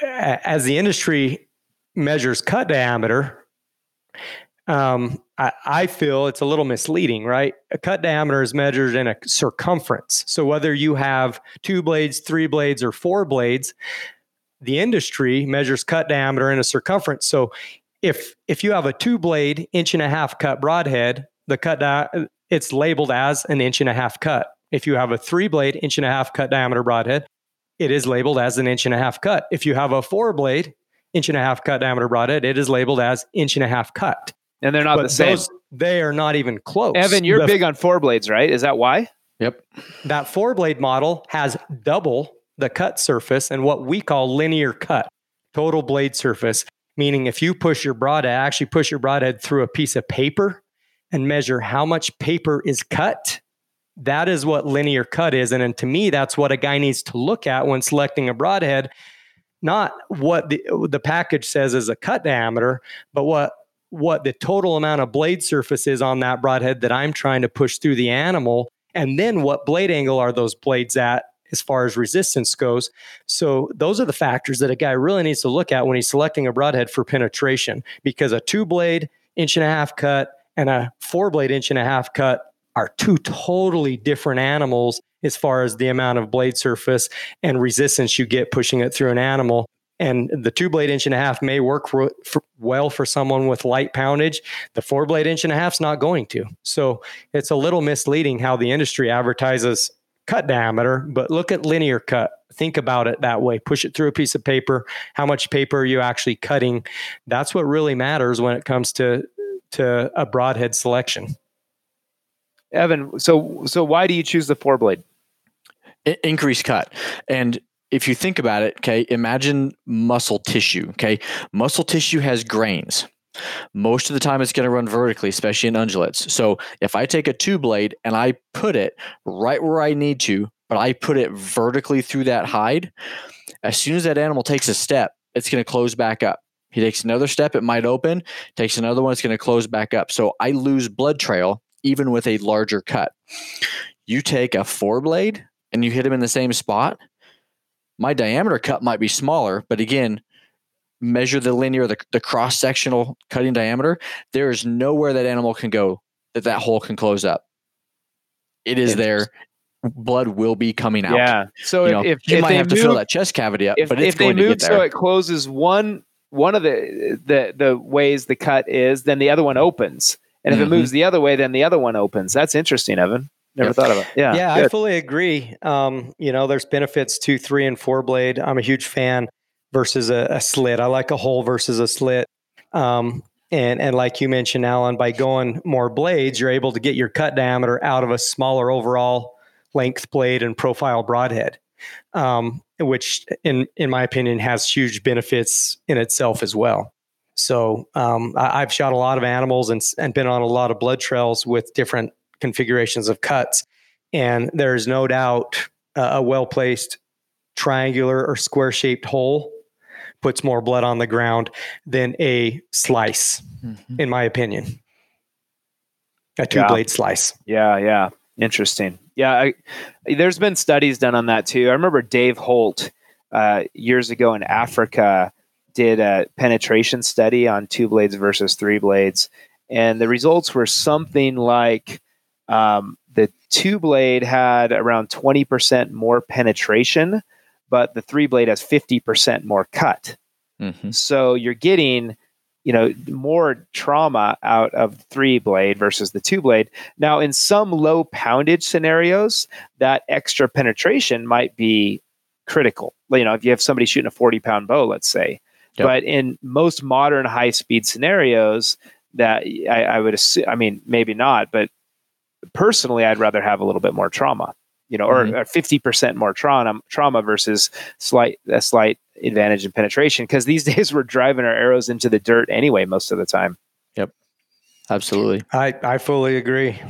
as the industry measures cut diameter um, I, I, feel it's a little misleading, right? A cut diameter is measured in a circumference. So whether you have two blades, three blades, or four blades, the industry measures cut diameter in a circumference. So if if you have a two blade inch and a half cut broadhead, the cut di- it's labeled as an inch and a half cut. If you have a three blade inch and a half cut diameter broadhead, it is labeled as an inch and a half cut. If you have a four blade inch and a half cut diameter broadhead, it is labeled as inch and a half cut and they're not but the same. Those, they are not even close. Evan, you're the, big on four blades, right? Is that why? Yep. That four blade model has double the cut surface and what we call linear cut, total blade surface. Meaning, if you push your broadhead, actually push your broadhead through a piece of paper and measure how much paper is cut, that is what linear cut is. And, and to me, that's what a guy needs to look at when selecting a broadhead, not what the, the package says is a cut diameter, but what what the total amount of blade surface is on that broadhead that I'm trying to push through the animal, and then what blade angle are those blades at as far as resistance goes. So those are the factors that a guy really needs to look at when he's selecting a broadhead for penetration, because a two blade inch and a half cut and a four blade inch and a half cut are two totally different animals as far as the amount of blade surface and resistance you get pushing it through an animal and the two blade inch and a half may work for, for, well for someone with light poundage. The four blade inch and a half is not going to. So it's a little misleading how the industry advertises cut diameter, but look at linear cut. Think about it that way. Push it through a piece of paper. How much paper are you actually cutting? That's what really matters when it comes to to a broadhead selection. Evan, so so why do you choose the four blade? Increase cut. And if you think about it, okay, imagine muscle tissue, okay? Muscle tissue has grains. Most of the time, it's going to run vertically, especially in ungulates. So if I take a two blade and I put it right where I need to, but I put it vertically through that hide, as soon as that animal takes a step, it's going to close back up. He takes another step, it might open, takes another one, it's going to close back up. So I lose blood trail even with a larger cut. You take a four blade, and you hit him in the same spot, my diameter cut might be smaller, but again, measure the linear, the, the cross sectional cutting diameter. There is nowhere that animal can go that that hole can close up. It is there. Blood will be coming out. Yeah. So You if, know, if, you if might have move, to fill that chest cavity up, if, but it's if they move so it closes one one of the the the ways the cut is, then the other one opens. And if Mhm. it moves the other way, then the other one opens. That's interesting, Evan. Never Yep. thought of it. Yeah. yeah, I fully agree. Um, you know, there's benefits to three and four blade. I'm a huge fan versus a, a slit. I like a hole versus a slit. Um, and and like you mentioned, Alan, by going more blades, you're able to get your cut diameter out of a smaller overall length blade and profile broadhead, um, which in in my opinion has huge benefits in itself as well. So um, I, I've shot a lot of animals and, and been on a lot of blood trails with different configurations of cuts. And there's no doubt uh, a well placed triangular or square shaped hole puts more blood on the ground than a slice, Mhm. in my opinion. A two Yeah. blade slice. Yeah, yeah. Interesting. Yeah, I, there's been studies done on that too. I remember Dave Holt uh, years ago in Africa did a penetration study on two blades versus three blades, and the results were something like um, the two blade had around 20% more penetration, but the three blade has 50% more cut. Mhm. So you're getting, you know, more trauma out of the three blade versus the two blade. Now, in some low poundage scenarios, that extra penetration might be critical. You know, if you have somebody shooting a 40 pound bow, let's say. Yep. But in most modern high speed scenarios, that I, I would assume, I mean, maybe not, but personally, I'd rather have a little bit more trauma, you know, Mhm. or, or 50% more trauma, trauma versus slight, a slight advantage in penetration. Because these days we're driving our arrows into the dirt anyway, most of the time. Yep, absolutely. I, I fully agree.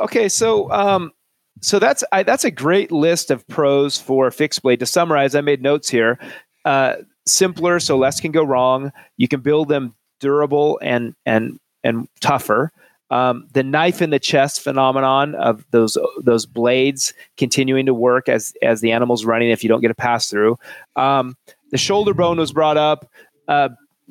Okay, so um, so that's I, that's a great list of pros for fixed blade. To summarize, I made notes here. Uh, simpler, so less can go wrong. You can build them durable and and and tougher. Um, the knife in the chest phenomenon of those those blades continuing to work as as the animal's running. If you don't get a pass through, um, the shoulder bone was brought up, uh,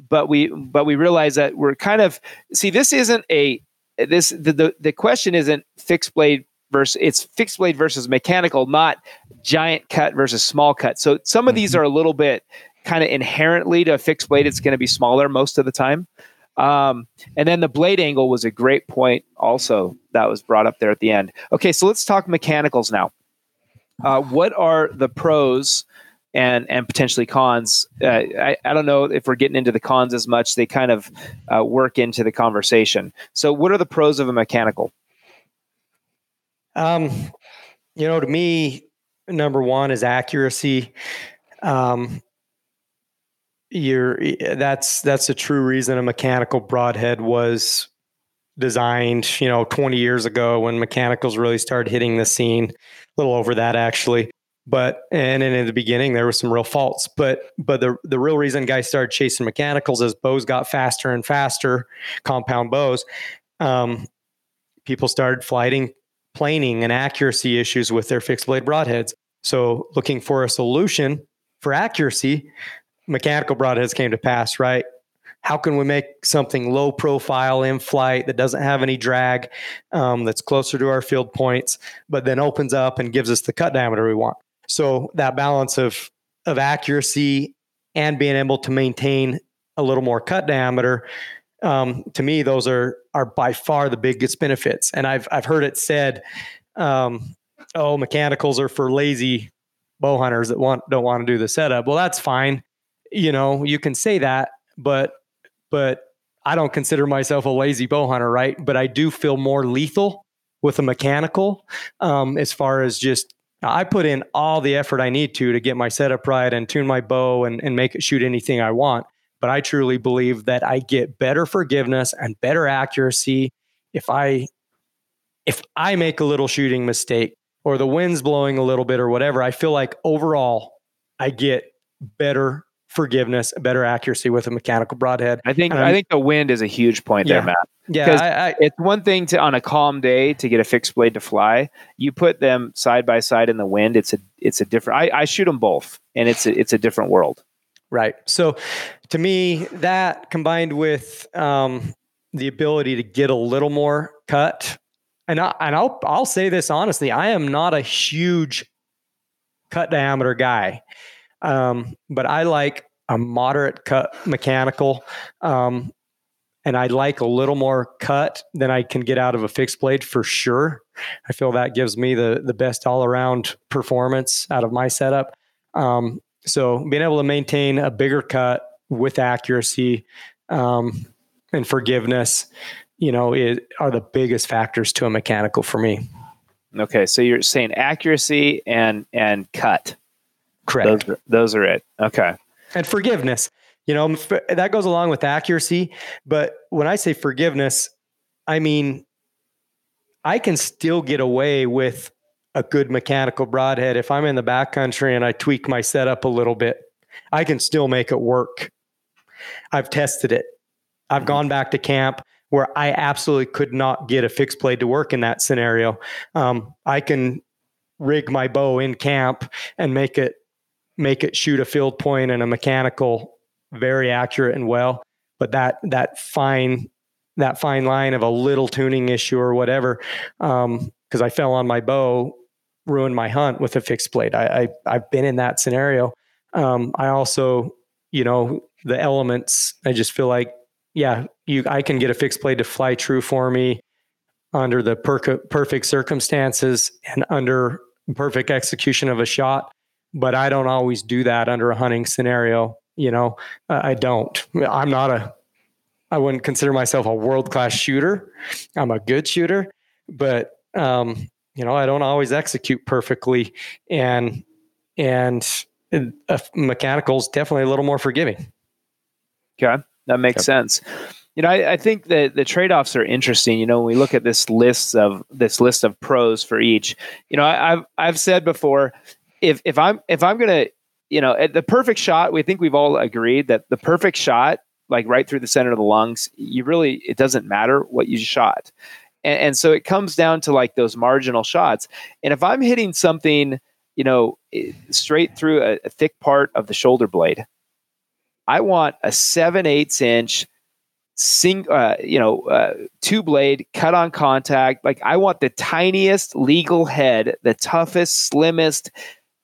but we but we realize that we're kind of see this isn't a this the, the the question isn't fixed blade versus it's fixed blade versus mechanical, not giant cut versus small cut. So some of these are a little bit kind of inherently to a fixed blade. It's going to be smaller most of the time. Um, and then the blade angle was a great point also that was brought up there at the end. Okay, so let's talk mechanicals now. Uh, what are the pros and and potentially cons? Uh, I, I don't know if we're getting into the cons as much. They kind of uh, work into the conversation. So, what are the pros of a mechanical? Um, you know, to me, number one is accuracy. Um, you're that's that's a true reason a mechanical broadhead was designed. You know, 20 years ago when mechanicals really started hitting the scene. A little over that actually. But and, and in the beginning there were some real faults. But but the the real reason guys started chasing mechanicals as bows got faster and faster, compound bows. Um, people started flighting planing and accuracy issues with their fixed blade broadheads. So, looking for a solution for accuracy, mechanical broadheads came to pass, right? How can we make something low profile in flight that doesn't have any drag, um, that's closer to our field points, but then opens up and gives us the cut diameter we want? So, that balance of, of accuracy and being able to maintain a little more cut diameter um, to me, those are are by far the biggest benefits. And I've I've heard it said, um, "Oh, mechanicals are for lazy bow hunters that want don't want to do the setup." Well, that's fine. You know, you can say that, but but I don't consider myself a lazy bow hunter, right? But I do feel more lethal with a mechanical, um, as far as just I put in all the effort I need to to get my setup right and tune my bow and, and make it shoot anything I want but I truly believe that I get better forgiveness and better accuracy if I if I make a little shooting mistake or the wind's blowing a little bit or whatever. I feel like overall I get better forgiveness, better accuracy with a mechanical broadhead. I think I think the wind is a huge point Yeah. there, Matt. Yeah, I, I, It's one thing to on a calm day to get a fixed blade to fly. You put them side by side in the wind. It's a it's a different. I, I shoot them both, and it's a, it's a different world. Right. So to me, that combined with um, the ability to get a little more cut, and I, and I'll I'll say this honestly, I am not a huge cut diameter guy, um, but I like a moderate cut mechanical, um, and I like a little more cut than I can get out of a fixed blade for sure. I feel that gives me the the best all around performance out of my setup. Um, so being able to maintain a bigger cut with accuracy um, and forgiveness, you know, it, are the biggest factors to a mechanical for me. Okay, so you're saying accuracy and and cut. Correct. Those those are it. Okay. And forgiveness. You know, that goes along with accuracy. But when I say forgiveness, I mean, I can still get away with a good mechanical broadhead if I'm in the backcountry and I tweak my setup a little bit. I can still make it work. I've tested it. I've gone back to camp where I absolutely could not get a fixed blade to work in that scenario. Um, I can rig my bow in camp and make it make it shoot a field point and a mechanical very accurate and well. But that that fine that fine line of a little tuning issue or whatever um because i fell on my bow ruined my hunt with a fixed blade. I, I i've been in that scenario. Um i also you know the elements i just feel like yeah you i can get a fixed blade to fly true for me under the per- perfect circumstances and under perfect execution of a shot but I don't always do that under a hunting scenario. You know, uh, I don't. I'm not a. I wouldn't consider myself a world class shooter. I'm a good shooter, but um, you know, I don't always execute perfectly, and and uh, mechanical is definitely a little more forgiving. Okay, that makes Yep. sense. You know, I, I think that the trade-offs are interesting. You know, when we look at this list of this list of pros for each, you know, I, I've I've said before, if if I'm if I'm gonna, you know, at the perfect shot, we think we've all agreed that the perfect shot, like right through the center of the lungs, you really it doesn't matter what you shot, and, and so it comes down to like those marginal shots. And if I'm hitting something, you know, straight through a, a thick part of the shoulder blade, I want a seven eighths inch sing uh, you know uh, two blade cut on contact like i want the tiniest legal head the toughest slimmest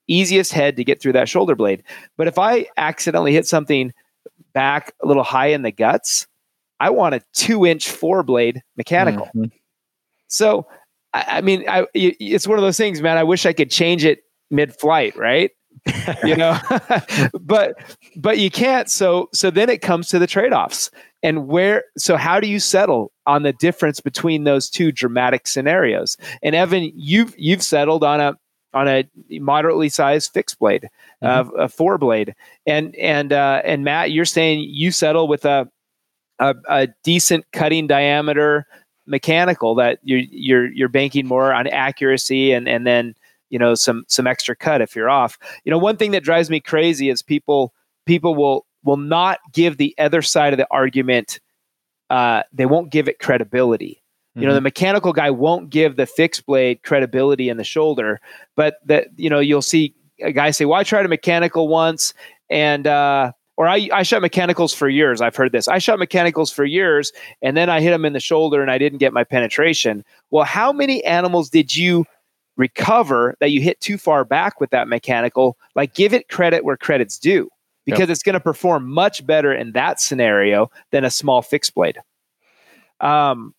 easiest head to get through that shoulder blade. But if i accidentally hit something back a little high in the guts i want a two inch four blade mechanical. Mhm. so I, I mean I, it's one of those things man i wish i could change it mid-flight right? You know? But but you can't. So so then it comes to the trade-offs. And where so how do you settle on the difference between those two dramatic scenarios? And evan you've you've settled on a on a moderately sized fixed blade uh, a four blade. And and uh, and matt you're saying you settle with a a, a decent cutting diameter mechanical that you're you're you're banking more on accuracy and and then you know some some extra cut if you're off. You know one thing that drives me crazy is people people will will not give the other side of the argument uh, they won't give it credibility you know the mechanical guy won't give the fixed blade credibility in the shoulder but that you know you'll see a guy say well i tried a mechanical once and uh or I, I shot mechanicals for years. I've heard this. I shot mechanicals for years and then i hit them in the shoulder and i didn't get my penetration. Well how many animals did you recover that you hit too far back with that mechanical? Like give it credit where credit's due because it's going to perform much better in that scenario than a small fixed blade. Um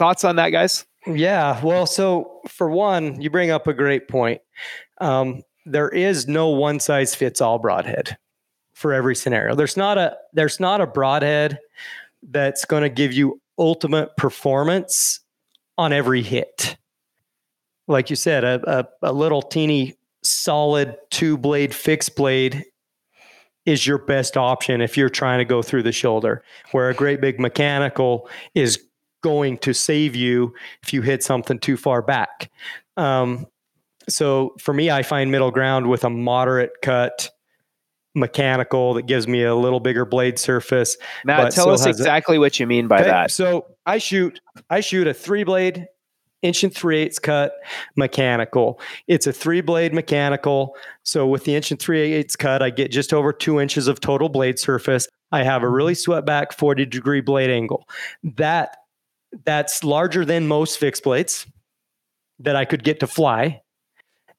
thoughts on that guys Yeah. Well, so for one, you bring up a great point. Um, there is no one size fits all broadhead for every scenario. There's not a there's not a broadhead that's going to give you ultimate performance on every hit. Like you said, a, a, a little teeny solid two blade fixed blade is your best option if you're trying to go through the shoulder, where a great big mechanical is going to save you if you hit something too far back. Um, so for me, I find middle ground with a moderate cut mechanical that gives me a little bigger blade surface. Matt, tell us exactly a, what you mean by okay, that. So I shoot I shoot a three blade inch and three eighths cut mechanical. It's a three blade mechanical. So with the inch and three eighths cut, I get just over two inches of total blade surface. I have a really swept back 40 degree blade angle. That that's larger than most fixed blades that I could get to fly.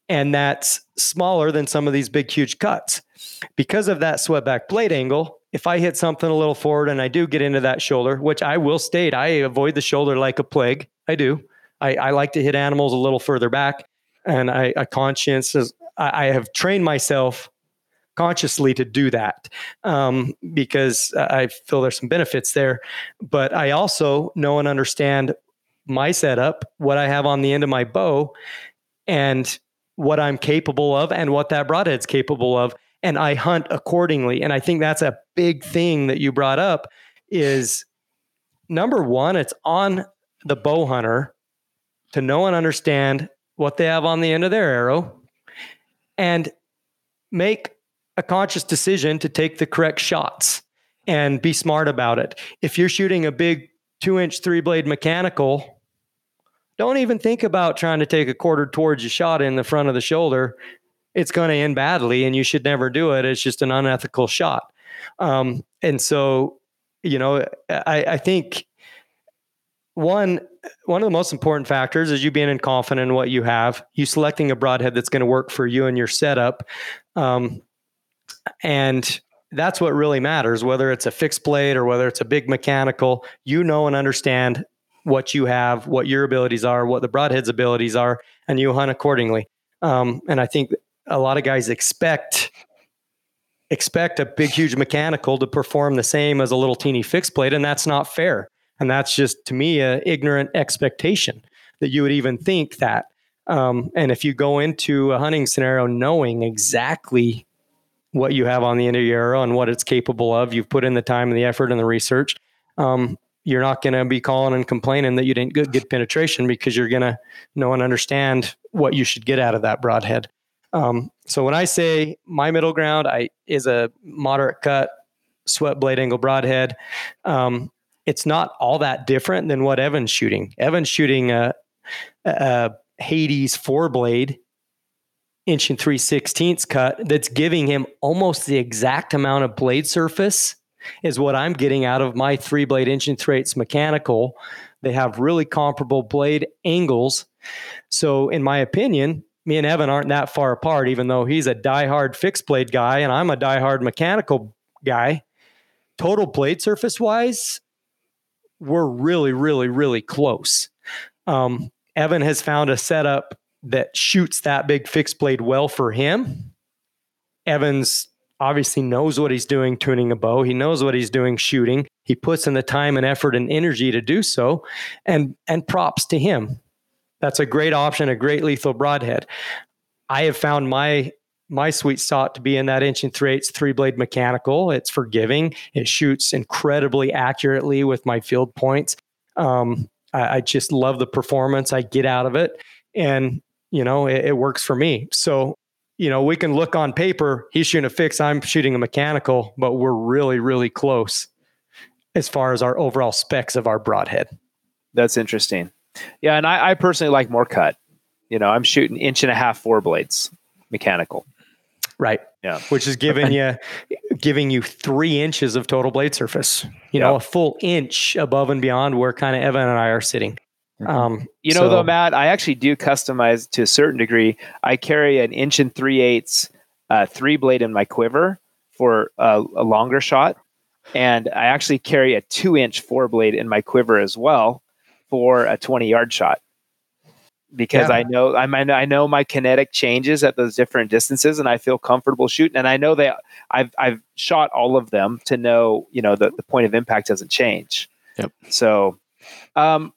And that's smaller than some of these big, huge cuts. Because of that swept back blade angle, if I hit something a little forward and I do get into that shoulder, which I will state, I avoid the shoulder like a plague. I do. I, I like to hit animals a little further back. And I, I conscience, I, I have trained myself consciously to do that um, because I feel there's some benefits there. But I also know and understand my setup, what I have on the end of my bow, and what I'm capable of, and what that broadhead's capable of, and I hunt accordingly. And I think that's a big thing that you brought up. Is number one, it's on the bow hunter to know and understand what they have on the end of their arrow, and make a conscious decision to take the correct shots and be smart about it. If you're shooting a big two inch three blade mechanical, don't even think about trying to take a quarter towards your shot in the front of the shoulder. It's going to end badly and you should never do it. It's just an unethical shot. Um, and so, you know, I, I think one one of the most important factors is you being in confident in what you have, you selecting a broadhead that's going to work for you and your setup. Um, and that's what really matters, whether it's a fixed blade or whether it's a big mechanical, you know and understand what you have, what your abilities are, what the broadhead's abilities are, and you hunt accordingly. Um, and I think a lot of guys expect expect a big, huge mechanical to perform the same as a little teeny fixed blade, and that's not fair. And that's just to me an ignorant expectation that you would even think that. Um, and if you go into a hunting scenario knowing exactly what you have on the end of your arrow and what it's capable of. You've put in the time and the effort and the research. Um, you're not going to be calling and complaining that you didn't get, penetration because you're going to know and understand what you should get out of that broadhead. Um, so when I say my middle ground, I is a moderate cut swept blade angle broadhead. Um, it's not all that different than what Evan's shooting. Evan's shooting a, a Hades four blade inch and three sixteenths cut that's giving him almost the exact amount of blade surface is what I'm getting out of my three blade inch and three eighths mechanical. They have really comparable blade angles. So, in my opinion, me and Evan aren't that far apart, even though he's a die-hard fixed blade guy and I'm a die-hard mechanical guy. Total blade surface wise, we're really, really, really close. Um, Evan has found a setup that shoots that big fixed blade well for him. Evans obviously knows what he's doing tuning a bow. He knows what he's doing shooting. He puts in the time and effort and energy to do so. And and props to him. That's a great option, a great lethal broadhead. I have found my my sweet spot to be in that inch and three eighths three blade mechanical. It's forgiving. It shoots incredibly accurately with my field points. Um, I, I, just love the performance I get out of it, and you know, it, it works for me. So, you know, we can look on paper, he's shooting a fix, I'm shooting a mechanical, but we're really, really close as far as our overall specs of our broadhead. That's interesting. Yeah, and I, I personally like more cut. You know, I'm shooting inch and a half four blades mechanical. Right. Yeah. Which is giving you giving you three inches of total blade surface. You know, a full inch above and beyond where kind of Evan and I are sitting. Mm-hmm. Um, you know, so, though, Matt, I actually do customize to a certain degree. I carry an inch and three eighths uh, three blade in my quiver for a, a longer shot, and I actually carry a two inch four blade in my quiver as well for a twenty yard shot because yeah. I know I mean, I know my kinetic changes at those different distances, and I feel comfortable shooting. And I know that I've I've shot all of them to know you know the, the point of impact doesn't change. Yep. So, um,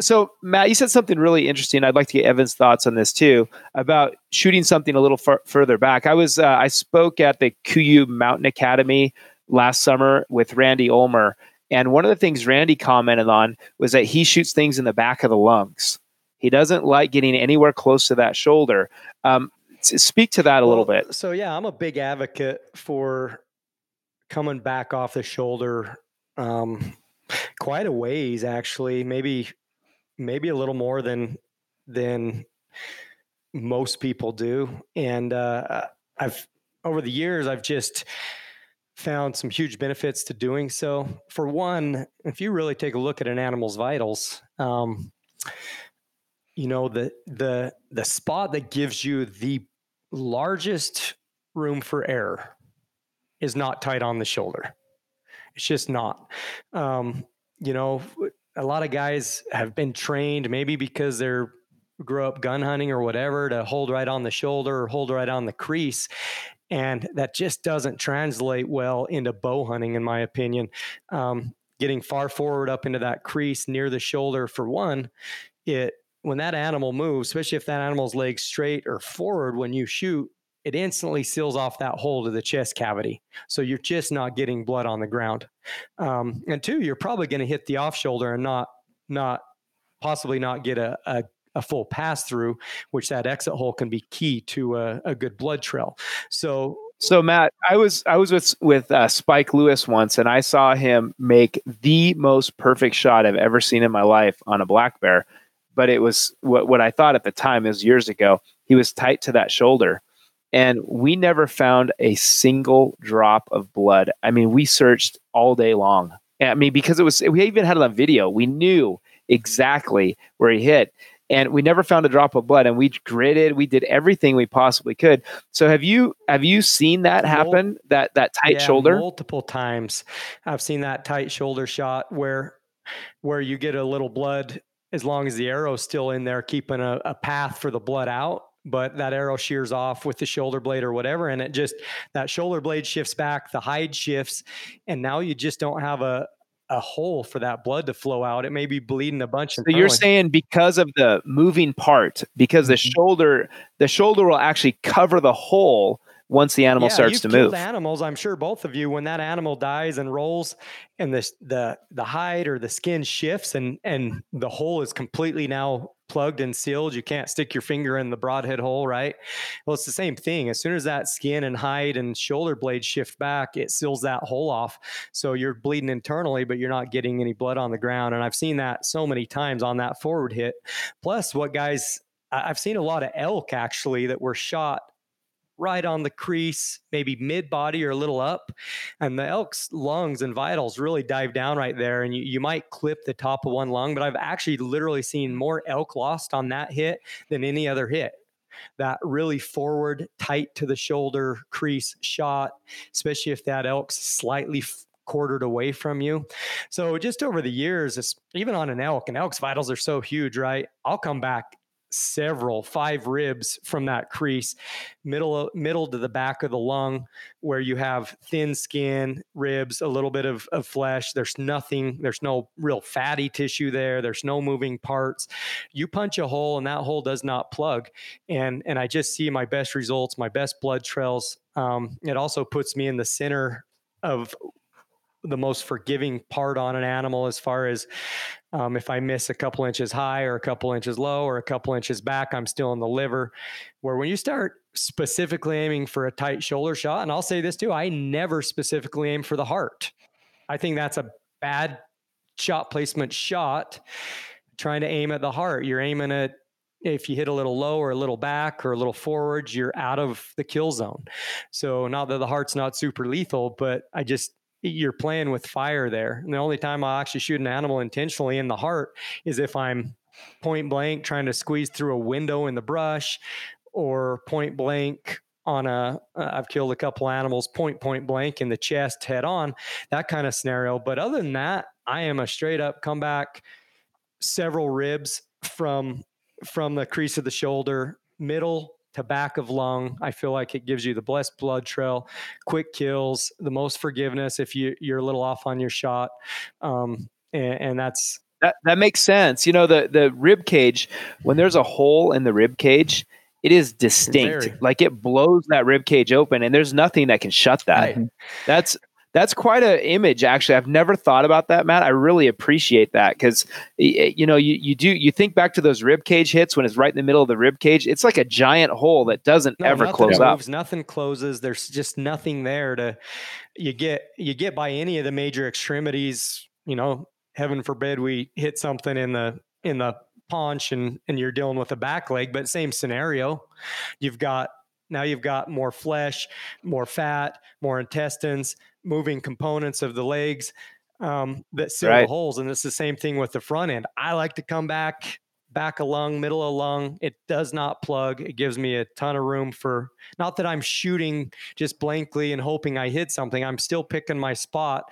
so, Matt, you said something really interesting. I'd like to get Evan's thoughts on this too about shooting something a little far, further back. I was uh, I spoke at the KUIU Mountain Academy last summer with Randy Ulmer, and one of the things Randy commented on was that he shoots things in the back of the lungs. He doesn't like getting anywhere close to that shoulder. Um, speak to that a little bit. So yeah, I'm a big advocate for coming back off the shoulder um, quite a ways actually maybe maybe a little more than than most people do. And uh, i've over the years i've just found some huge benefits to doing so. For one if you really take a look at an animal's vitals um, you know the the the spot that gives you the largest room for error is not tight on the shoulder. It's just not. Um, you know, a lot of guys have been trained maybe because they're grew up gun hunting or whatever to hold right on the shoulder or hold right on the crease. And that just doesn't translate well into bow hunting, in my opinion. Um, getting far forward up into that crease near the shoulder, for one, it when that animal moves, especially if that animal's legs straight or forward when you shoot, it instantly seals off that hole to the chest cavity. So you're just not getting blood on the ground. Um, and two, you're probably going to hit the off shoulder and not, not possibly not get a, a, a full pass through, which that exit hole can be key to a, a good blood trail. So so Matt, I was I was with with uh, Spike Lewis once, and I saw him make the most perfect shot I've ever seen in my life on a black bear. But it was what what I thought at the time is years ago. He was tight to that shoulder, and we never found a single drop of blood. I mean, we searched all day long. I mean, because it was, we even had it on video. We knew exactly where he hit, and we never found a drop of blood. And we gridded, we did everything we possibly could. So, have you have you seen that happen? Mul- that that tight yeah, shoulder multiple times. I've seen that tight shoulder shot where where you get a little blood as long as the arrow's still in there, keeping a, a path for the blood out but that arrow shears off with the shoulder blade or whatever and it just that shoulder blade shifts back the hide shifts and now you just don't have a a hole for that blood to flow out it may be bleeding a bunch so you're saying because of the moving part because the mm-hmm. shoulder the shoulder will actually cover the hole once the animal yeah, starts to move. Animals, I'm sure both of you, when that animal dies and rolls, and the the the hide or the skin shifts, and and the hole is completely now plugged and sealed. You can't stick your finger in the broadhead hole, right? Well, it's the same thing. As soon as that skin and hide and shoulder blade shift back, it seals that hole off. So you're bleeding internally, but you're not getting any blood on the ground. And I've seen that so many times on that forward hit. Plus, what guys I've seen a lot of elk actually that were shot right on the crease, maybe mid body or a little up. And the elk's lungs and vitals really dive down right there. And you, you might clip the top of one lung, but I've actually literally seen more elk lost on that hit than any other hit. That really forward, tight to the shoulder crease shot, especially if that elk's slightly quartered away from you. So just over the years, even on an elk, and elk's vitals are so huge, right? I'll come back several five ribs from that crease middle middle to the back of the lung where you have thin skin ribs a little bit of, of flesh. There's nothing there's no real fatty tissue there. There's no moving parts. You punch a hole and that hole does not plug. And and i just see my best results my best blood trails. Um, it also puts me in the center of the most forgiving part on an animal as far as um, if I miss a couple inches high or a couple inches low or a couple inches back, I'm still in the liver. Where when you start specifically aiming for a tight shoulder shot, and I'll say this too, I never specifically aim for the heart. I think that's a bad shot placement shot. Trying to aim at the heart, you're aiming at if you hit a little low or a little back or a little forwards, you're out of the kill zone. So not that the heart's not super lethal, but I just you're playing with fire there. And the only time I'll actually shoot an animal intentionally in the heart is if I'm point blank trying to squeeze through a window in the brush or point blank on a have uh, killed a couple animals point point blank in the chest head on that kind of scenario but other than that i am a straight up comeback several ribs from from the crease of the shoulder middle to back of lung. I feel like it gives you the blessed blood trail, quick kills, the most forgiveness if you you're a little off on your shot, um, and, and that's that that makes sense. You know the the rib cage when there's a hole in the rib cage, it is distinct. Very. Like it blows that rib cage open, and there's nothing that can shut that. Right. That's that's quite an image. Actually, I've never thought about that, Matt. I really appreciate that because you know you you do you think back to those rib cage hits when it's right in the middle of the rib cage. It's like a giant hole that doesn't no, ever close moves, up. Nothing closes. There's just nothing there to you get you get by any of the major extremities. You know, heaven forbid we hit something in the in the paunch and and you're dealing with a back leg, but same scenario. You've got now you've got more flesh, more fat, more intestines, moving components of the legs um, that seal right. the holes. And it's the same thing with the front end. I like to come back back a lung, middle of lung. It does not plug. It gives me a ton of room for not that I'm shooting just blankly and hoping I hit something. I'm still picking my spot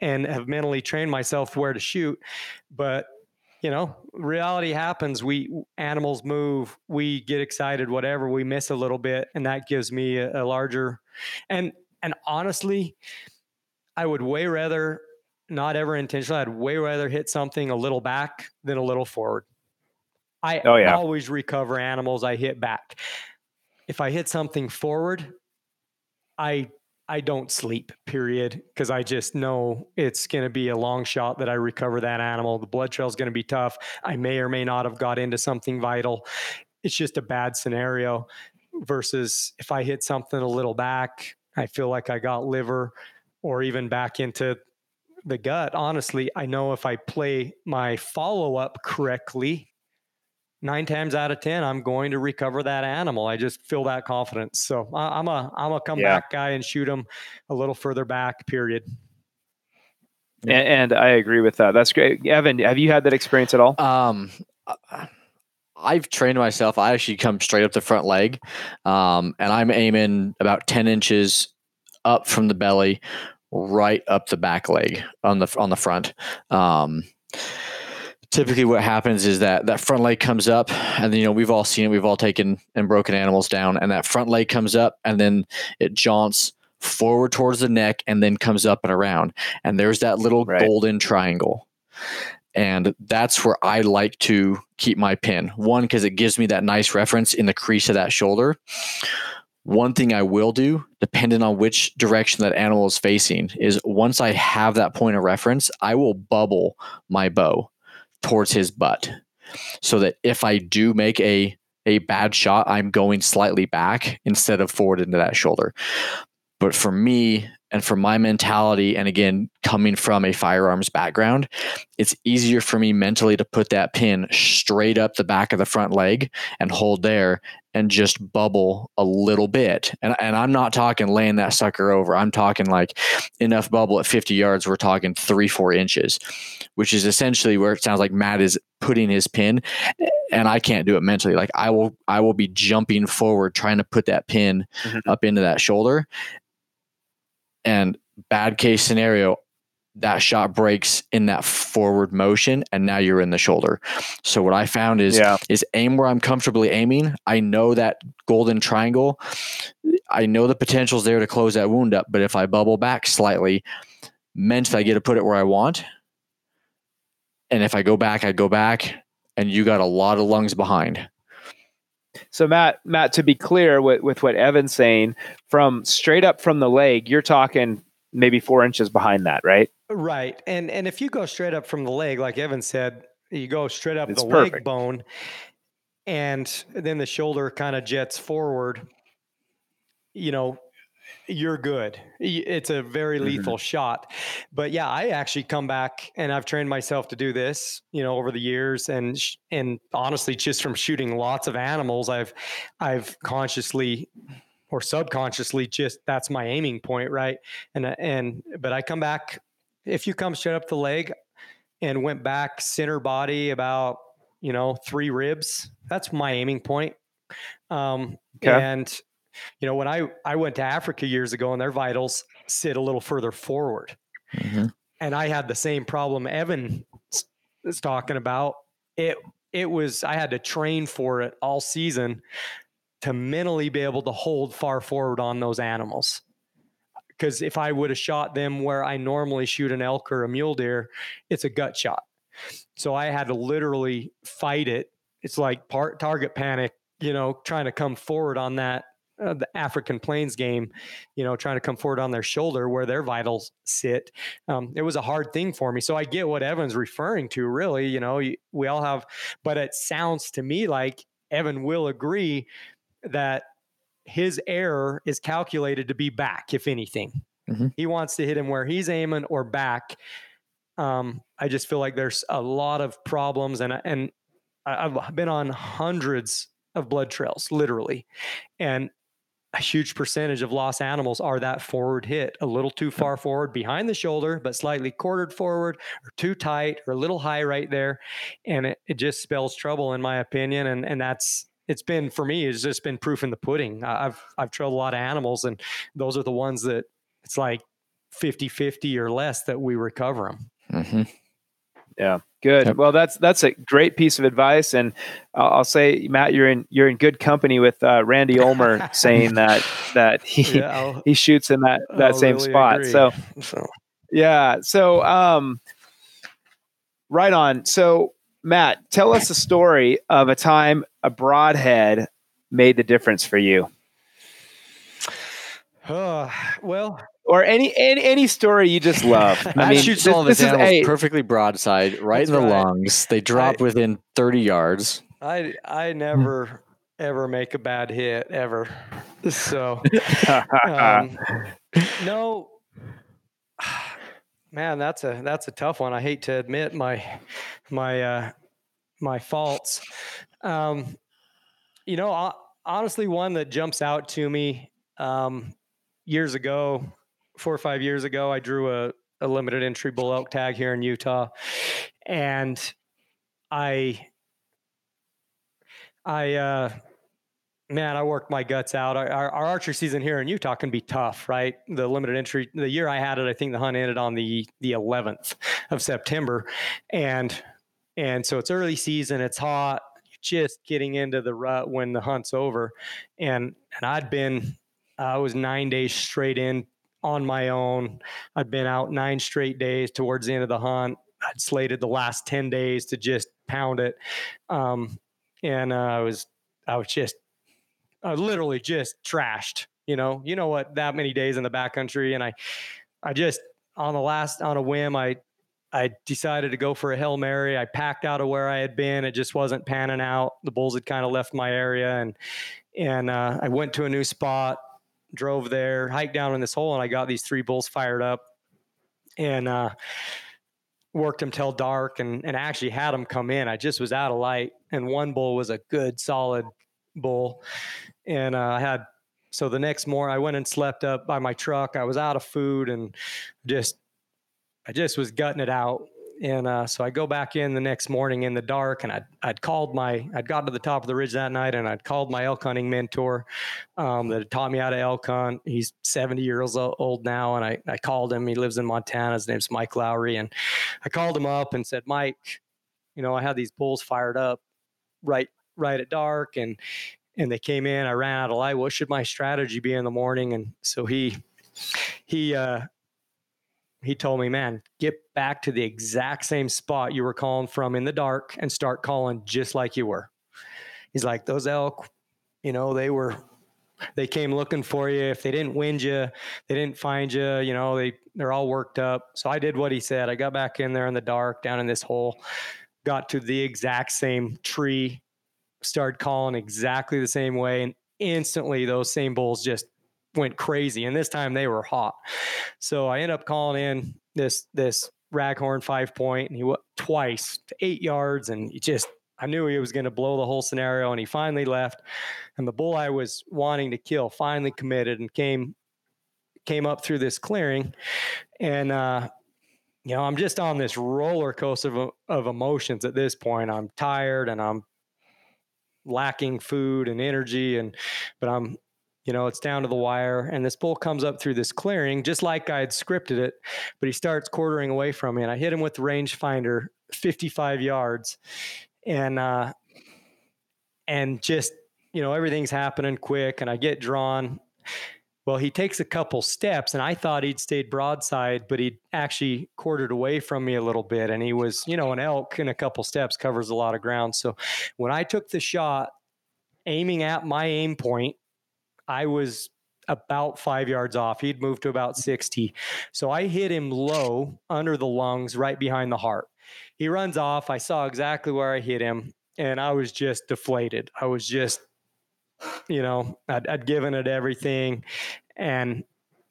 and have mentally trained myself where to shoot. But you know, reality happens. We animals move, we get excited, whatever, we miss a little bit, and that gives me a, a larger and and honestly, I would way rather not ever intentionally, I'd way rather hit something a little back than a little forward. I oh, yeah. always recover animals I hit back. If I hit something forward, I I don't sleep, period, because I just know it's going to be a long shot that I recover that animal. The blood trail is going to be tough. I may or may not have got into something vital. It's just a bad scenario versus if I hit something a little back, I feel like I got liver or even back into the gut. Honestly, I know if I play my follow up correctly, nine times out of ten, I'm going to recover that animal. I just feel that confidence. So I'm a I'm a come yeah. back guy and shoot them a little further back. Period. And, and, I agree with that. That's great, Evan. Have you had that experience at all? Um, I've trained myself. I actually come straight up the front leg, um, and I'm aiming about ten inches up from the belly, right up the back leg on the on the front. Um, typically what happens is that that front leg comes up and you know we've all seen it we've all taken and broken animals down and that front leg comes up and then it jaunts forward towards the neck and then comes up and around and there's that little right. golden triangle and that's where I like to keep my pin. One, because it gives me that nice reference in the crease of that shoulder. One thing I will do, depending on which direction that animal is facing, is once I have that point of reference, I will bubble my bow towards his butt so that if I do make a a bad shot, I'm going slightly back instead of forward into that shoulder. But for me and for my mentality, and again, coming from a firearms background, it's easier for me mentally to put that pin straight up the back of the front leg and hold there and just bubble a little bit. And, and I'm not talking laying that sucker over. I'm talking like enough bubble at 50 yards. We're talking three, four inches, which is essentially where it sounds like Matt is putting his pin. And I can't do it mentally. Like I will, I will be jumping forward, trying to put that pin mm-hmm. up into that shoulder. And bad case scenario, that shot breaks in that forward motion and now you're in the shoulder. So what I found is yeah. is aim where I'm comfortably aiming. I know that golden triangle. I know the potential's there to close that wound up, but if I bubble back slightly, mentally I get to put it where I want. And if I go back, I go back and you got a lot of lungs behind. So Matt, Matt, to be clear with, with what Evan's saying, from straight up from the leg, you're talking maybe four inches behind that, right? Right. And and if you go straight up from the leg, like Evan said, you go straight up it's the perfect. leg bone and then the shoulder kind of jets forward, you know, you're good. It's a very mm-hmm. lethal mm-hmm. shot. But yeah, I actually come back and I've trained myself to do this, you know, over the years and and honestly just from shooting lots of animals, I've I've consciously or subconsciously just that's my aiming point, right? And and but I come back if you come straight up the leg and went back center body about you know three ribs, that's my aiming point. Um, okay. And you know when I I went to Africa years ago and their vitals sit a little further forward, mm-hmm. and I had the same problem Evan is talking about. It it was I had to train for it all season to mentally be able to hold far forward on those animals. Because if I would have shot them where I normally shoot an elk or a mule deer, it's a gut shot. So I had to literally fight it. It's like part target panic, you know, trying to come forward on that uh, the African Plains game, you know, trying to come forward on their shoulder where their vitals sit. Um, it was a hard thing for me. So I get what Evan's referring to. Really, you know, we all have, but it sounds to me like Evan will agree that his error is calculated to be back, if anything. Mm-hmm. He wants to hit him where he's aiming or back. Um, I just feel like there's a lot of problems, and and I've been on hundreds of blood trails, literally, and a huge percentage of lost animals are that forward hit, a little too far forward behind the shoulder, but slightly quartered forward, or too tight, or a little high right there, and it, it just spells trouble in my opinion, and and that's it's been for me it's just been proof in the pudding. I've i've trailed a lot of animals and those are the ones that it's like 50 50 or less that we recover them mm-hmm. Yeah. Good. Yep. well that's that's a great piece of advice. And uh, i'll say matt you're in you're in good company with uh, randy ulmer saying that that he yeah, he shoots in that that I'll same really spot. so, so. yeah. So um right on. So Matt, tell us a story of a time a broadhead made the difference for you. Uh, well, or any, any any story you just love. I mean, shoots all of his animals a, perfectly broadside, right in the right. lungs. They drop I, within thirty yards. I I never ever make a bad hit ever. So um, no, man, that's a that's a tough one. I hate to admit my my uh, my faults. Um, you know, honestly, one that jumps out to me um, years ago, four or five years ago, I drew a, a limited entry bull elk tag here in Utah, and I I uh, man, I worked my guts out. Our, our, archery season here in Utah can be tough, right? The limited entry, the year I had it, I think the hunt ended on the the 11th of September, and and so it's early season, it's hot, just getting into the rut when the hunt's over, and and I'd been, I was nine days straight in on my own. I'd been out nine straight days towards the end of the hunt. I'd slated the last 10 days to just pound it. Um, and uh, I was, I was just I literally just trashed. You know, you know what? That many days in the backcountry, and I, I just on the last on a whim, I, I decided to go for a hail mary. I packed out of where I had been. It just wasn't panning out. The bulls had kind of left my area, and and uh, I went to a new spot, drove there, hiked down in this hole, and I got these three bulls fired up, and. uh worked them till dark and, and actually had them come in. I just was out of light and one bull was a good solid bull. And uh, I had, so the next morning I went and slept up by my truck. I was out of food and just, I just was gutting it out. And uh, so I go back in the next morning in the dark, and I'd, I'd called my, I'd got to the top of the ridge that night, and I'd called my elk hunting mentor um, that had taught me how to elk hunt. He's 70 years old now, and I, I called him. He lives in Montana. His name's Mike Lowry. And I called him up and said, Mike, you know, I had these bulls fired up right right at dark and and they came in i ran out of light what should my strategy be in the morning and so he he uh he told me man get back to the exact same spot you were calling from in the dark and start calling just like you were. He's like those elk you know they were they came looking for you. If they didn't wind you they didn't find you you know they they're all worked up. So i did what he said. I got back in there in the dark down in this hole got to the exact same tree started calling exactly the same way. And instantly those same bulls just went crazy. And this time they were hot. So I end up calling in this, this raghorn five point and he went twice eight yards. And he just, I knew he was going to blow the whole scenario. And he finally left. And the bull I was wanting to kill finally committed and came, came up through this clearing. And, uh, you know, I'm just on this roller coaster of, of emotions at this point. I'm tired and I'm lacking food and energy and but i'm you know it's down to the wire and this bull comes up through this clearing just like i had scripted it but he starts quartering away from me and i hit him with the rangefinder 55 yards and uh and just you know everything's happening quick and i get drawn well, he takes a couple steps, and I thought he'd stayed broadside, but he actually quartered away from me a little bit. And he was, you know, an elk in a couple steps covers a lot of ground. So when I took the shot, aiming at my aim point, I was about five yards off. He'd moved to about 60. So I hit him low under the lungs, right behind the heart. He runs off. I saw exactly where I hit him, and I was just deflated. I was just, you know, I'd, I'd given it everything, and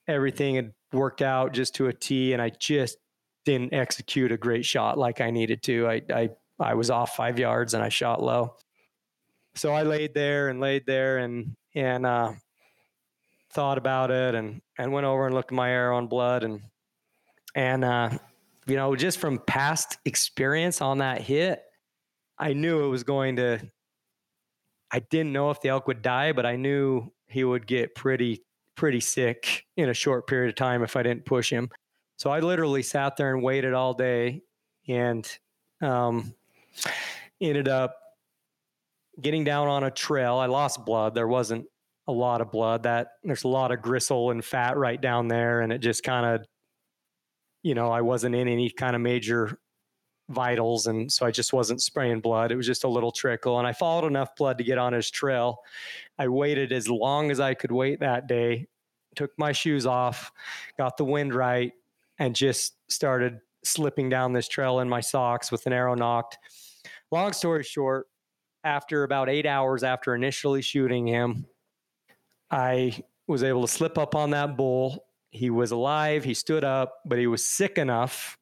everything had worked out just to a T, and I just didn't execute a great shot like I needed to. I, I, I was off five yards and I shot low. So I laid there and laid there and, and, uh, thought about it and, and went over and looked at my arrow on blood and, and, uh, you know, just from past experience on that hit, I knew it was going to, I didn't know if the elk would die, but I knew he would get pretty, pretty sick in a short period of time if I didn't push him. So I literally sat there and waited all day and um, ended up getting down on a trail. I lost blood. There wasn't a lot of blood. That there's a lot of gristle and fat right down there, and it just kind of, you know, I wasn't in any kind of major vitals, and so I just wasn't spraying blood. It was just a little trickle, and I followed enough blood to get on his trail. I waited as long as I could wait that day. Took my shoes off, got the wind right, and just started slipping down this trail in my socks with an arrow nocked. Long story short, after about eight hours after initially shooting him, I was able to slip up on that bull. He was alive, he stood up, but he was sick enough.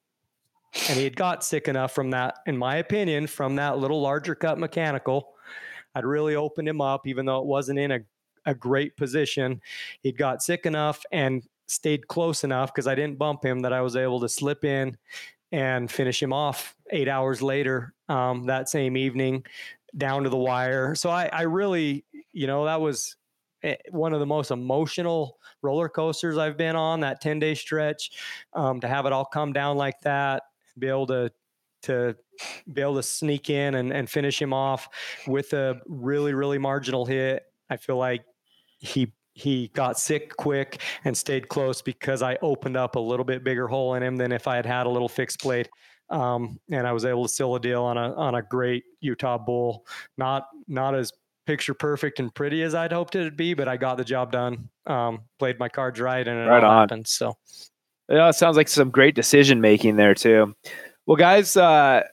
And he had got sick enough from that, in my opinion, from that little larger cut mechanical. I'd really opened him up, even though it wasn't in a, a great position. He'd got sick enough and stayed close enough because I didn't bump him that I was able to slip in and finish him off eight hours later um, that same evening down to the wire. So I, I really, you know, that was one of the most emotional roller coasters I've been on that 10 day stretch. Um, to have it all come down like that, be able to, to be able to sneak in and, and finish him off with a really, really marginal hit. I feel like he he got sick quick and stayed close because I opened up a little bit bigger hole in him than if I had had a little fixed blade. Um, and I was able to seal a deal on a on a great Utah bull. Not not as picture perfect and pretty as I'd hoped it'd be, but I got the job done. Um, played my cards right, and it right all on. happened. So, yeah, it sounds like some great decision making there too. Well, guys, uh,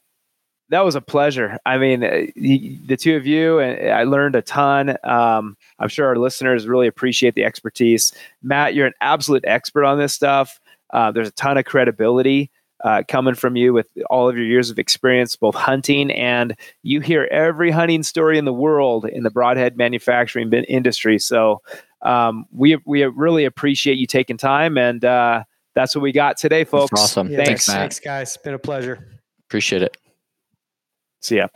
that was a pleasure. I mean, uh, the two of you, and I learned a ton. Um, I'm sure our listeners really appreciate the expertise. Matt, you're an absolute expert on this stuff. Uh, there's a ton of credibility uh, coming from you with all of your years of experience, both hunting and you hear every hunting story in the world in the broadhead manufacturing industry. So um, we we really appreciate you taking time, and uh, that's what we got today, folks. That's awesome. Yeah, thanks. Thanks, guys. It's been a pleasure. Appreciate it. See ya.